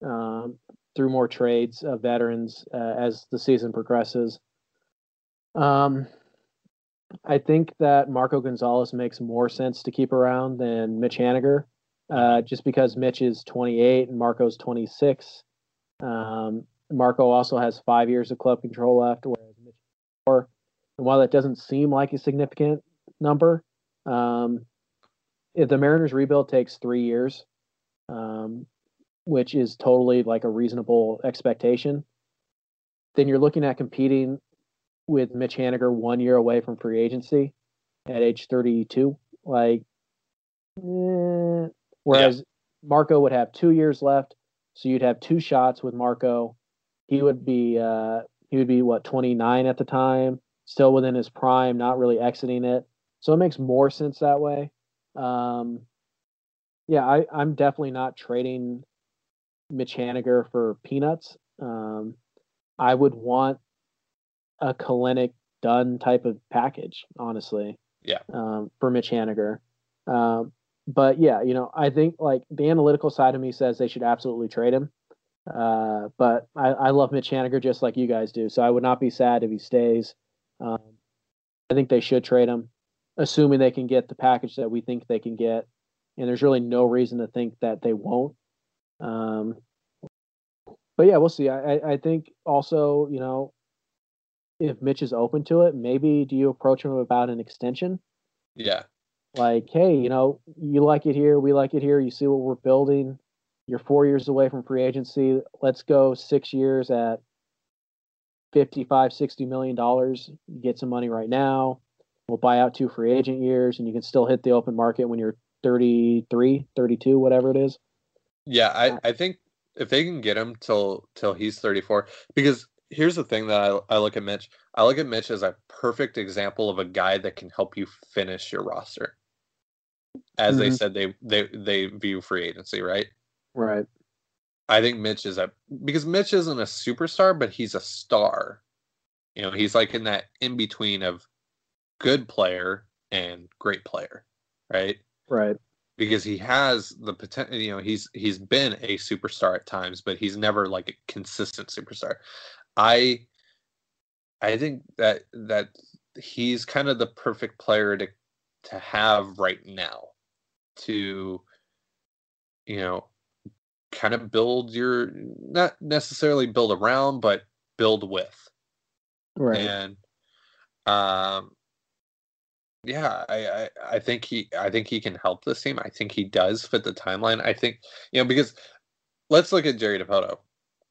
um, through more trades of veterans uh, as the season progresses. Um, I think that Marco Gonzalez makes more sense to keep around than Mitch Haniger, uh, just because Mitch is 28 and Marco's 26. Um, Marco also has five years of club control left, whereas Mitch four. And while that doesn't seem like a significant number, um, if the Mariners rebuild takes three years, um, which is totally like a reasonable expectation, then you're looking at competing with Mitch Haniger one year away from free agency at age 32. Like, eh. Whereas Marco would have two years left, so you'd have two shots with Marco. He would be uh, he would be what 29 at the time, still within his prime, not really exiting it. So it makes more sense that way. Um, yeah, I, I'm definitely not trading Mitch Haniger for peanuts. Um, I would want a Kelenic Dunn type of package, honestly. Yeah. Um, for Mitch Haniger. Um, but yeah, you know, I think like the analytical side of me says they should absolutely trade him. Uh, but I, I love Mitch Haniger just like you guys do, so I would not be sad if he stays. Um, I think they should trade him, assuming they can get the package that we think they can get, and there's really no reason to think that they won't. Um, but yeah, we'll see. I, I, I think also, you know, if Mitch is open to it, maybe do you approach him about an extension? Yeah. Like, hey, you know, you like it here, we like it here. You see what we're building. You're four years away from free agency. Let's go six years at 55, 60 million dollars. Get some money right now. We'll buy out two free agent years and you can still hit the open market when you're 33, 32, whatever it is. Yeah, I, uh, I think if they can get him till till he's 34 because here's the thing that I, I look at Mitch. I look at Mitch as a perfect example of a guy that can help you finish your roster. As they Mhm. said they they they view free agency, right? Right. I think Mitch is a because Mitch isn't a superstar, but he's a star. You know, he's like in that in between of good player and great player, right? Right. Because he has the potential. You know, he's he's been a superstar at times, but he's never like a consistent superstar. I I think that that he's kind of the perfect player to to have right now to you know kind of build your not necessarily build around but build with. Right. and um yeah I, I i think he i think he can help this team. I think he does fit the timeline. I think you know because let's look at jerry dipoto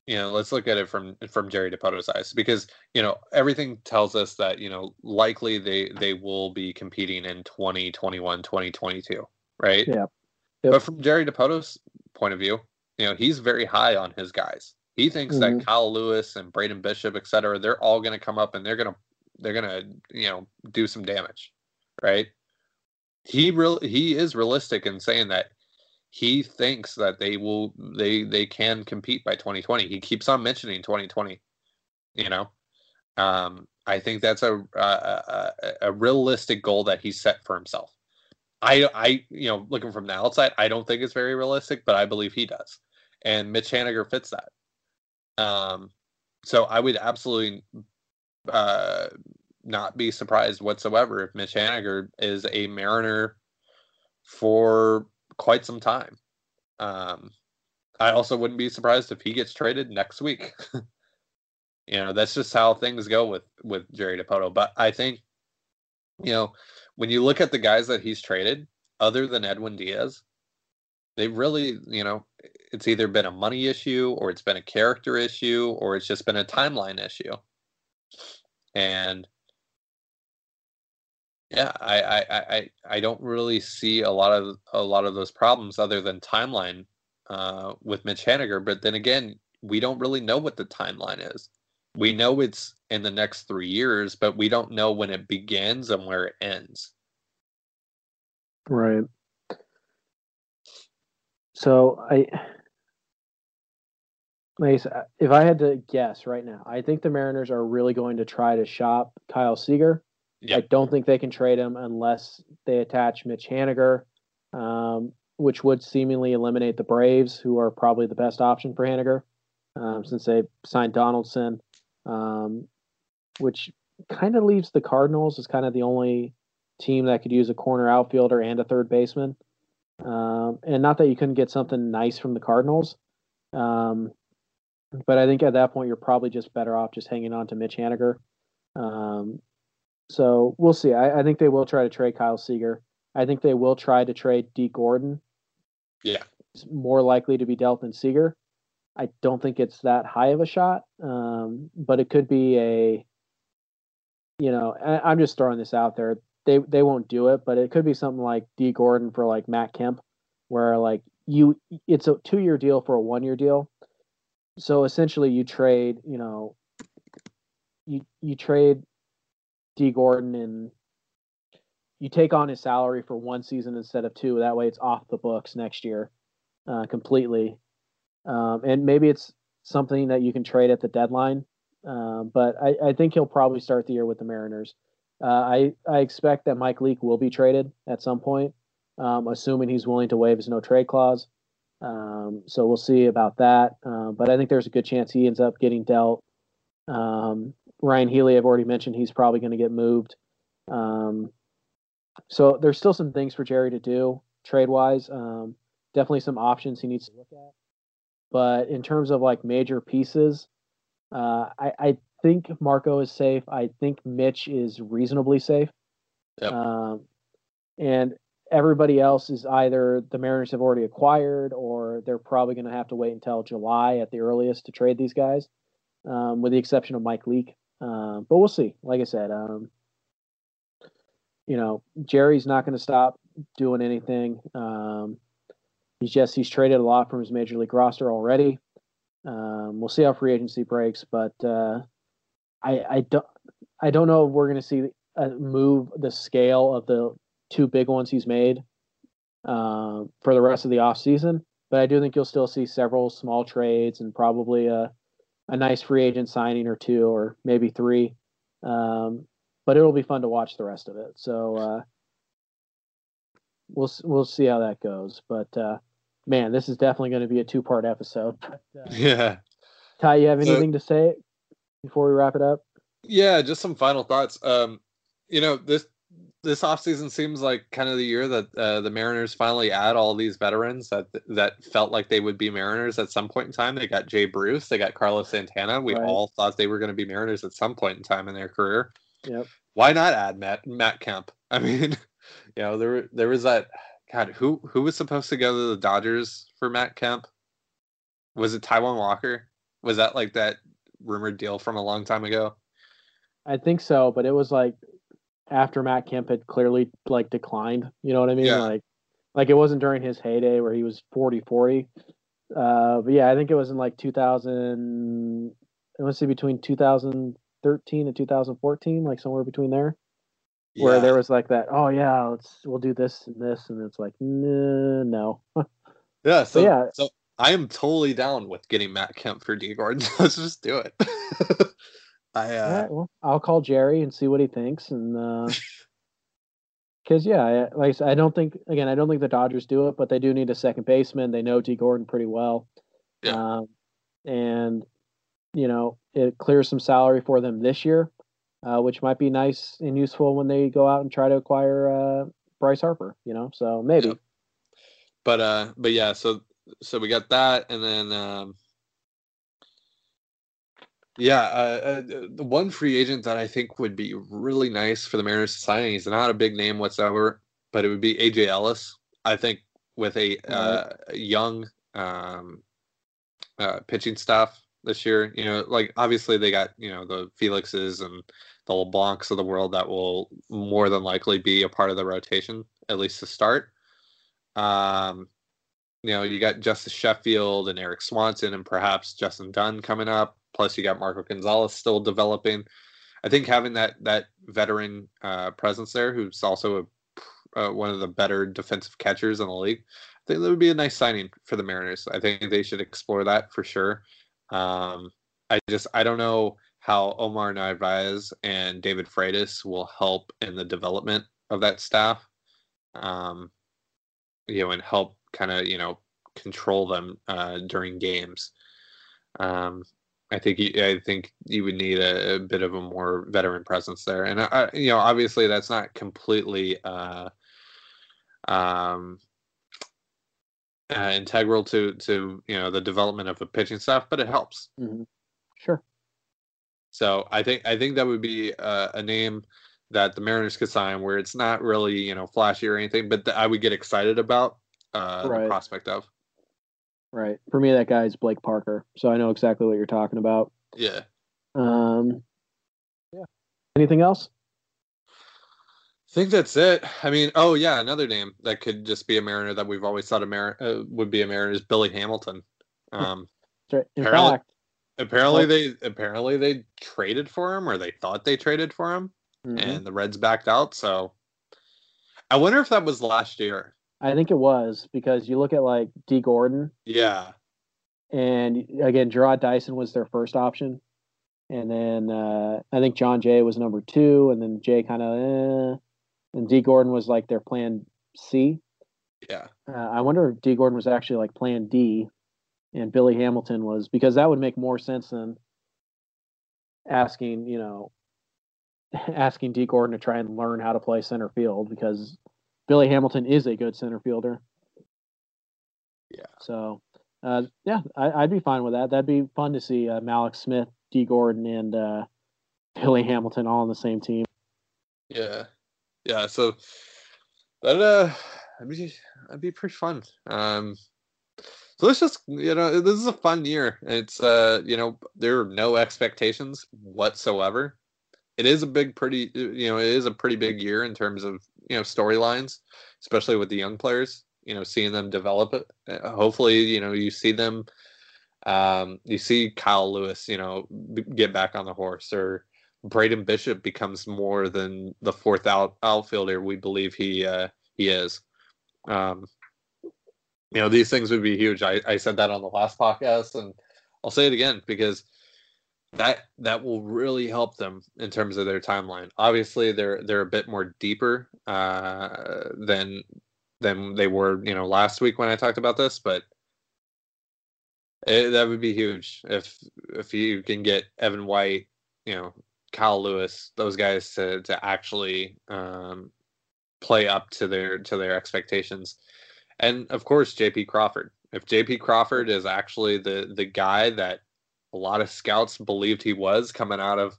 you know let's look at it from from jerry dipoto's eyes because you know everything tells us that you know likely they they will be competing in 2021 2022 right Yeah. Yep. but from jerry dipoto's point of view you know he's very high on his guys he thinks that Mhm. kyle lewis and braden bishop et cetera they're all going to come up and they're going to they're going to you know do some damage right he real he is realistic in saying that he thinks that they will they they can compete by 2020 he keeps on mentioning 2020 you know? Um i think that's a a, a, realistic goal that he set for himself. I i you know looking from the outside i don't think it's very realistic but i believe he does. And mitch haniger fits that. Um so i would absolutely uh not be surprised whatsoever if mitch haniger is a mariner for quite some time. Um, I also wouldn't be surprised if he gets traded next week. you know, that's just how things go with with Jerry Dipoto. But I think, you know, when you look at the guys that he's traded, other than Edwin Diaz, they really, you know, it's either been a money issue or it's been a character issue or it's just been a timeline issue. And yeah, I, I, I, I don't really see a lot of a lot of those problems other than timeline uh, with Mitch Haniger. But then again, we don't really know what the timeline is. We know it's in the next three years, but we don't know when it begins and where it ends. Right. So I, like if I had to guess right now, I think the Mariners are really going to try to shop Kyle Seager. Yep. I don't think they can trade him unless they attach Mitch Haniger, um, which would seemingly eliminate the Braves, who are probably the best option for Haniger, um, since they signed Donaldson, um, which kind of leaves the Cardinals as kind of the only team that could use a corner outfielder and a third baseman. Um, and not that you couldn't get something nice from the Cardinals, um, but I think at that point you're probably just better off just hanging on to Mitch Haniger. Um, so we'll see. I, I, think they will try to trade Kyle Seager. I think they will try to trade Dee Gordon. Yeah, it's more likely to be dealt than Seager. I don't think it's that high of a shot, um, but it could be a. You know, I, I'm just throwing this out there they they won't do it, but it could be something like Dee Gordon for like Matt Kemp, where like you it's a two year deal for a one year deal. So essentially, you trade you know you you trade Dee Gordon and you take on his salary for one season instead of two. That way, it's off the books next year uh, completely. Um, and maybe it's something that you can trade at the deadline. Uh, but I, I think he'll probably start the year with the Mariners. Uh, I I expect that Mike Leake will be traded at some point, um, assuming he's willing to waive his no trade clause. Um, so we'll see about that. Uh, but I think there's a good chance he ends up getting dealt. Um, Ryon Healy, I've already mentioned, he's probably going to get moved. Um, so there's still some things for Jerry to do trade wise. Um, definitely some options he needs to look at. But in terms of like major pieces, uh, I, I think Marco is safe. I think Mitch is reasonably safe. Yep. Um, and everybody else is either the Mariners have already acquired or they're probably going to have to wait until July at the earliest to trade these guys, um, with the exception of Mike Leake. Um, but we'll see. Like I said, um, you know, Jerry's not going to stop doing anything. Um, he's just he's traded a lot from his major league roster already. Um, we'll see how free agency breaks, but uh, I I don't I don't know if we're going to see a move the scale of the two big ones he's made uh, for the rest of the off season. But I do think you'll still see several small trades and probably a a nice free agent signing or two or maybe three. Um, but it'll be fun to watch the rest of it. So uh, we'll we'll see how that goes. But uh, man, this is definitely going to be a two part episode. But, uh, yeah. Ty, you have anything to say before we wrap it up? Yeah, just some final thoughts. Um, you know, this this offseason seems like kind of the year that uh, the Mariners finally add all these veterans that that felt like they would be Mariners at some point in time. They got Jay Bruce, they got Carlos Santana. We right. all thought they were going to be Mariners at some point in time in their career. Yep. Why not add Matt Matt Kemp? I mean, you know, there there was that God who who was supposed to go to the Dodgers for Matt Kemp? Was it Taijuan Walker? Was that like that rumored deal from a long time ago? I think so, but it was like after Matt Kemp had clearly like declined. You know what I mean? Yeah. Like like it wasn't during his heyday where he was 40 40. Uh, but yeah, I think it was in like 2000. I want to say between 2013 and 2014, like somewhere between there, yeah. where there was like that. Oh yeah, let's we'll do this and this, and it's like nah, no. yeah. So yeah. So I am totally down with getting Matt Kemp for Dee Gordon. Let's just do it. I uh, right, well, I'll call Jerry and see what he thinks, and because uh, yeah, I, like I, said, I don't think again, I don't think the Dodgers do it, but they do need a second baseman. They know Dee Gordon pretty well, yeah. um, and you know it clears some salary for them this year, uh, which might be nice and useful when they go out and try to acquire uh, Bryce Harper. You know, so maybe. Yeah. But uh, but yeah, so so we got that, and then um, yeah, uh, uh, the one free agent that I think would be really nice for the Mariners to sign. He's not a big name whatsoever, but it would be AJ Ellis. I think with a uh, young um, uh, pitching staff this year. You know, like obviously they got you know the Felixes and the LeBlancs of the world that will more than likely be a part of the rotation at least to start. Um, you know, you got Justus Sheffield and Erik Swanson and perhaps Justin Dunn coming up. Plus, you got Marco Gonzalez still developing. I think having that that veteran uh, presence there, who's also a, uh, one of the better defensive catchers in the league, I think that would be a nice signing for the Mariners. I think they should explore that for sure. Um, I just I don't know how Omar Narvaez and David Freitas will help in the development of that staff. Um, you know, and help kind of you know control them uh, during games. Um, I think you, I think you would need a, a, bit of a more veteran presence there, and uh, you know, obviously that's not completely uh, um, uh, integral to to you know the development of the pitching staff, but it helps. Mm-hmm. Sure. So I think I think that would be uh, a name that the Mariners could sign where it's not really you know flashy or anything, but I would get excited about uh, right. the prospect of. Right. For me, that guy is Blake Parker, so I know exactly what you're talking about. Yeah. Um. Yeah. Anything else? I think that's it. I mean, oh yeah, another name that could just be a Mariner that we've always thought a Mar- uh, would be a Mariner is Billy Hamilton. Um, right. In apparently, fact, apparently they apparently they traded for him, or they thought they traded for him, mm-hmm. and the Reds backed out. So, I wonder if that was last year. I think it was because you look at like Dee Gordon. Yeah. And again, Jarrod Dyson was their first option. And then uh, I think Jon Jay was number two. And then Jay kind of, eh. And Dee Gordon was like their plan C. Yeah. Uh, I wonder if Dee Gordon was actually like plan D and Billy Hamilton was, because that would make more sense than asking, you know, asking Dee Gordon to try and learn how to play center field because Billy Hamilton is a good center fielder. Yeah. So, uh, yeah, I, would be fine with that. That'd be fun to see uh, Mallex Smith, Dee Gordon, and uh, Billy Hamilton all on the same team. Yeah, yeah. So that uh, that'd be that'd be pretty fun. Um, so let's just you know this is a fun year. It's uh you know there are no expectations whatsoever. It is a big, pretty you know it is a pretty big year in terms of you know storylines, especially with the young players. You know, seeing them develop it. Hopefully, you know you see them. Um, you see Kyle Lewis, you know, get back on the horse, or Braden Bishop becomes more than the fourth out outfielder we believe he uh, he is. Um, you know, these things would be huge. I, I said that on the last podcast, and I'll say it again because that that will really help them in terms of their timeline. Obviously, they're they're a bit more deeper uh, than than they were, you know, last week when I talked about this, but it, that would be huge if if you can get Evan White, you know, Kyle Lewis, those guys to to actually um, play up to their to their expectations, and of course J.P. Crawford. If J.P. Crawford is actually the the guy that a lot of scouts believed he was coming out of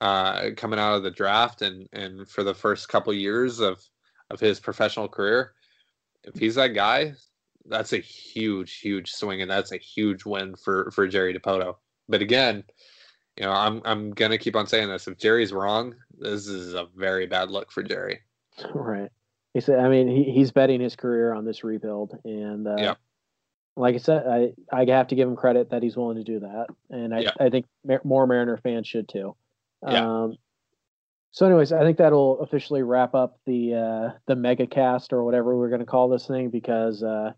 uh, coming out of the draft and and for the first couple years of of his professional career. If he's that guy, that's a huge, huge swing, and that's a huge win for for Jerry Dipoto. But again, you know, I'm I'm gonna keep on saying this. If Jerry's wrong, this is a very bad look for Jerry. Right. He said. I mean, he, he's betting his career on this rebuild, and uh, yeah like I said, I I have to give him credit that he's willing to do that, and I yeah. I think more Mariner fans should too. Yeah. Um, so, anyways, I think that'll officially wrap up the uh, the mega cast or whatever we're going to call this thing because uh,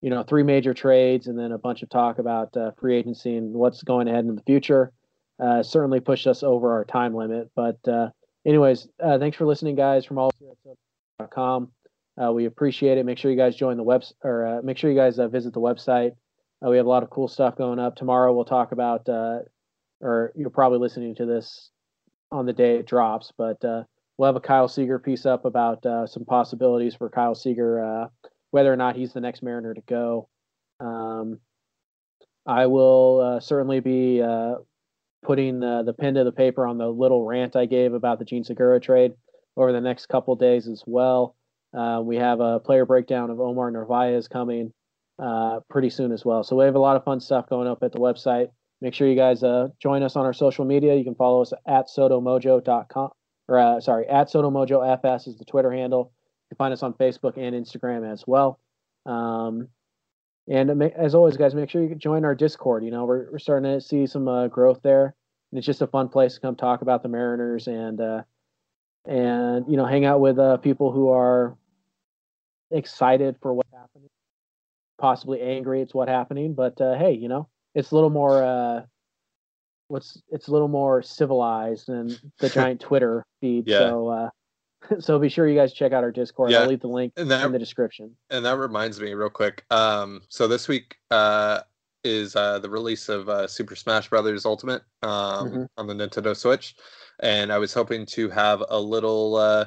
you know three major trades and then a bunch of talk about uh, free agency and what's going ahead in the future. Uh, certainly pushed us over our time limit, but uh, anyways, uh, thanks for listening, guys, from all.com. Uh, we appreciate it. Make sure you guys join the web or uh, make sure you guys uh, visit the website. Uh, we have a lot of cool stuff going up. Tomorrow we'll talk about, uh, or you're probably listening to this on the day it drops, but uh, we'll have a Kyle Seager piece up about some possibilities for Kyle Seager, whether or not he's the next Mariner to go. Um, I will certainly be putting the the pen to the paper on the little rant I gave about the Jean Segura trade over the next couple days as well. Uh, we have a player breakdown of Omar Narvaez coming. uh, pretty soon as well. So we have a lot of fun stuff going up at the website. Make sure you guys uh, join us on our social media. You can follow us at sotomojo.com or uh, sorry, at sotomojofs is the Twitter handle. You can find us on Facebook and Instagram as well. Um, and as always, guys, make sure you join our Discord. You know, we're, we're starting to see some uh, growth there. And it's just a fun place to come talk about the Mariners and and you know hang out with people who are excited for what's happening, possibly angry it's what's happening. But uh, hey, you know, it's a little more uh, what's it's a little more civilized than the giant Twitter feed. Yeah. So uh, so be sure you guys check out our Discord. Yeah. I'll leave the link that, in the description. And that reminds me, real quick. Um, so this week uh, is uh, the release of uh, Super Smash Brothers Ultimate um, mm-hmm. on the Nintendo Switch, and I was hoping to have a little uh,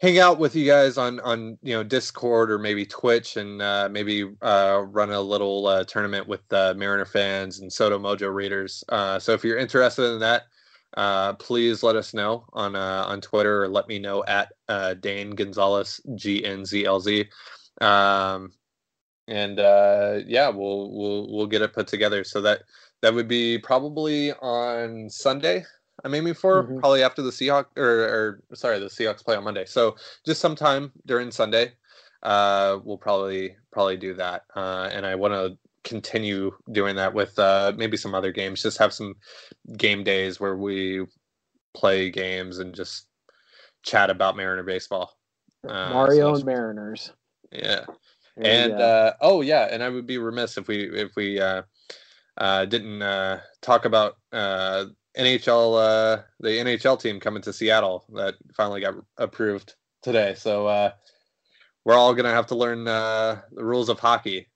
hang out with you guys on on you know Discord or maybe Twitch, and uh, maybe uh, run a little uh, tournament with Mariner fans and Sodo Mojo readers. Uh, so if you're interested in that, uh, please let us know on uh, on Twitter or let me know at Dane Gonzalez G N Z L Z. Um, and yeah, we'll we'll we'll get it put together. So that that would be probably on Sunday. I'm aiming for mm-hmm. probably after the Seahawks or, or sorry, the Seahawks play on Monday. So just sometime during Sunday, uh, we'll probably probably do that. Uh, and I want to continue doing that with uh, maybe some other games. Just have some game days where we play games and just chat about Mariner baseball. Uh, Mario so and Mariners. Yeah. And uh, oh yeah, and I would be remiss if we if we uh, uh, didn't uh, talk about uh, NHL uh, the NHL team coming to Seattle that finally got approved today. So uh, we're all gonna have to learn uh, the rules of hockey.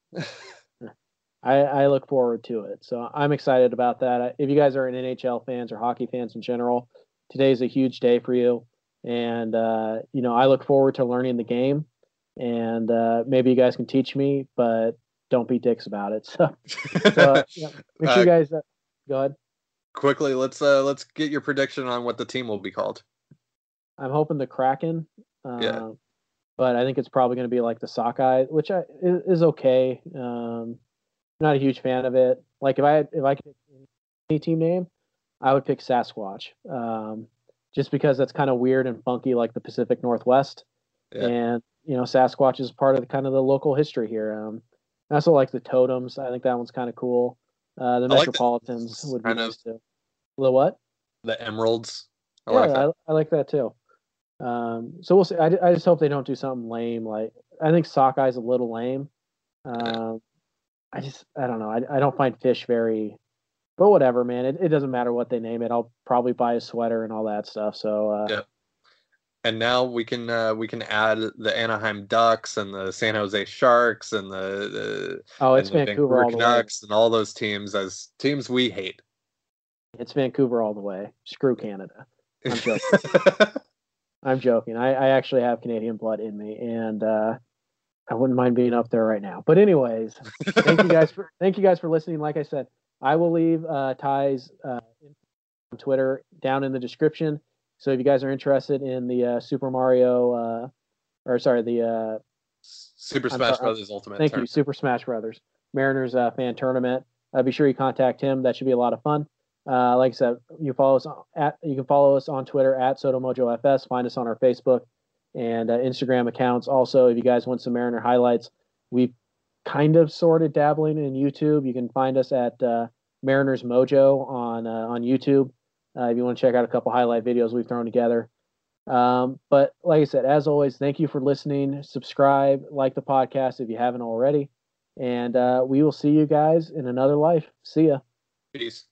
I, I look forward to it. So I'm excited about that. If you guys are an NHL fans or hockey fans in general, today's a huge day for you. And, uh, you know, I look forward to learning the game. And uh, maybe you guys can teach me, but don't be dicks about it. So, so uh, yeah, make sure you uh, guys uh, go ahead. Quickly, let's uh, let's get your prediction on what the team will be called. I'm hoping the Kraken. yeah. But I think it's probably going to be like the Sockeye, which I, is, okay. Um, not a huge fan of it. Like if I if I could pick any team name, I would pick Sasquatch. Um, just because that's kind of weird and funky, like the Pacific Northwest. Yeah. And you know, Sasquatch is part of the kind of the local history here. Um, I also like the totems. I think that one's kind of cool. Uh, the I Metropolitans like would be nice too. The what? The emeralds. I yeah, like I, I, like that too. Um, so we'll see. I, I just hope they don't do something lame. Like I think Sockeye is a little lame. Um, I just I don't know. I I don't find fish very, but whatever, man. It it doesn't matter what they name it. I'll probably buy a sweater and all that stuff. So uh, yeah. And now we can uh, we can add the Anaheim Ducks and the San Jose Sharks and the, the oh it's Vancouver, Vancouver Canucks and all those teams as teams we hate. It's Vancouver all the way. Screw Canada. I'm joking. I'm joking. I, I actually have Canadian blood in me, and uh, I wouldn't mind being up there right now. But anyways, thank you guys for thank you guys for listening. Like I said, I will leave uh, Ty's uh, on Twitter down in the description. So if you guys are interested in the uh, Super Mario, uh, or sorry, the uh, Super Smash sorry, Brothers Ultimate. Thank tournament. you, Super Smash Brothers Mariners uh, fan tournament. Uh, be sure you contact him. That should be a lot of fun. Uh, like I said, you follow us at you can follow us on Twitter at SodoMojoFS. Find us on our Facebook and uh, Instagram accounts. Also, if you guys want some Mariner highlights, we kind of sort of dabbling in YouTube. You can find us at uh, Mariners Mojo on uh, on YouTube uh, if you want to check out a couple highlight videos we've thrown together. Um, but like I said, as always, thank you for listening. Subscribe, like the podcast if you haven't already, and uh, we will see you guys in another life. See ya. Peace.